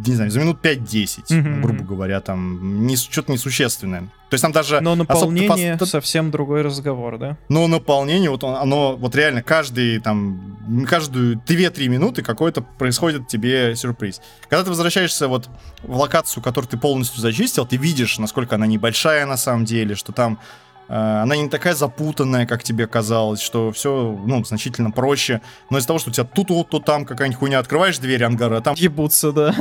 S1: не знаю, за минут 5-10,
S2: Мгм.
S1: грубо говоря, там, не, что-то несущественное. То есть там даже...
S2: Но
S1: особо-
S2: наполнение
S1: фас-
S2: совсем другой разговор, да?
S1: но наполнение, вот он- оно, вот реально каждый, там, каждую 2-3 минуты какой-то происходит тебе сюрприз. Когда ты возвращаешься вот в локацию, которую ты полностью зачистил, ты видишь, насколько она небольшая на самом деле, что там она не такая запутанная, как тебе казалось, что все, ну, значительно проще. Но из-за того, что у тебя тут вот, то там какая-нибудь хуйня, открываешь дверь ангара, а там...
S2: Ебутся, да.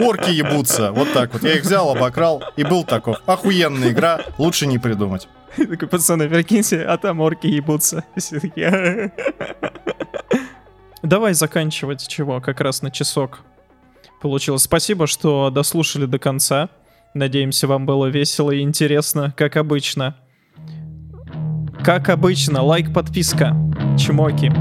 S1: Орки ебутся. Вот так вот. Я их взял, обокрал и был таков. Охуенная игра, лучше не придумать.
S2: Такой, пацаны, прикиньте, а там орки ебутся. Давай заканчивать чего, как раз на часок получилось. Спасибо, что дослушали до конца. Надеемся, вам было весело и интересно, как обычно. Как обычно, лайк, подписка. Чмоки.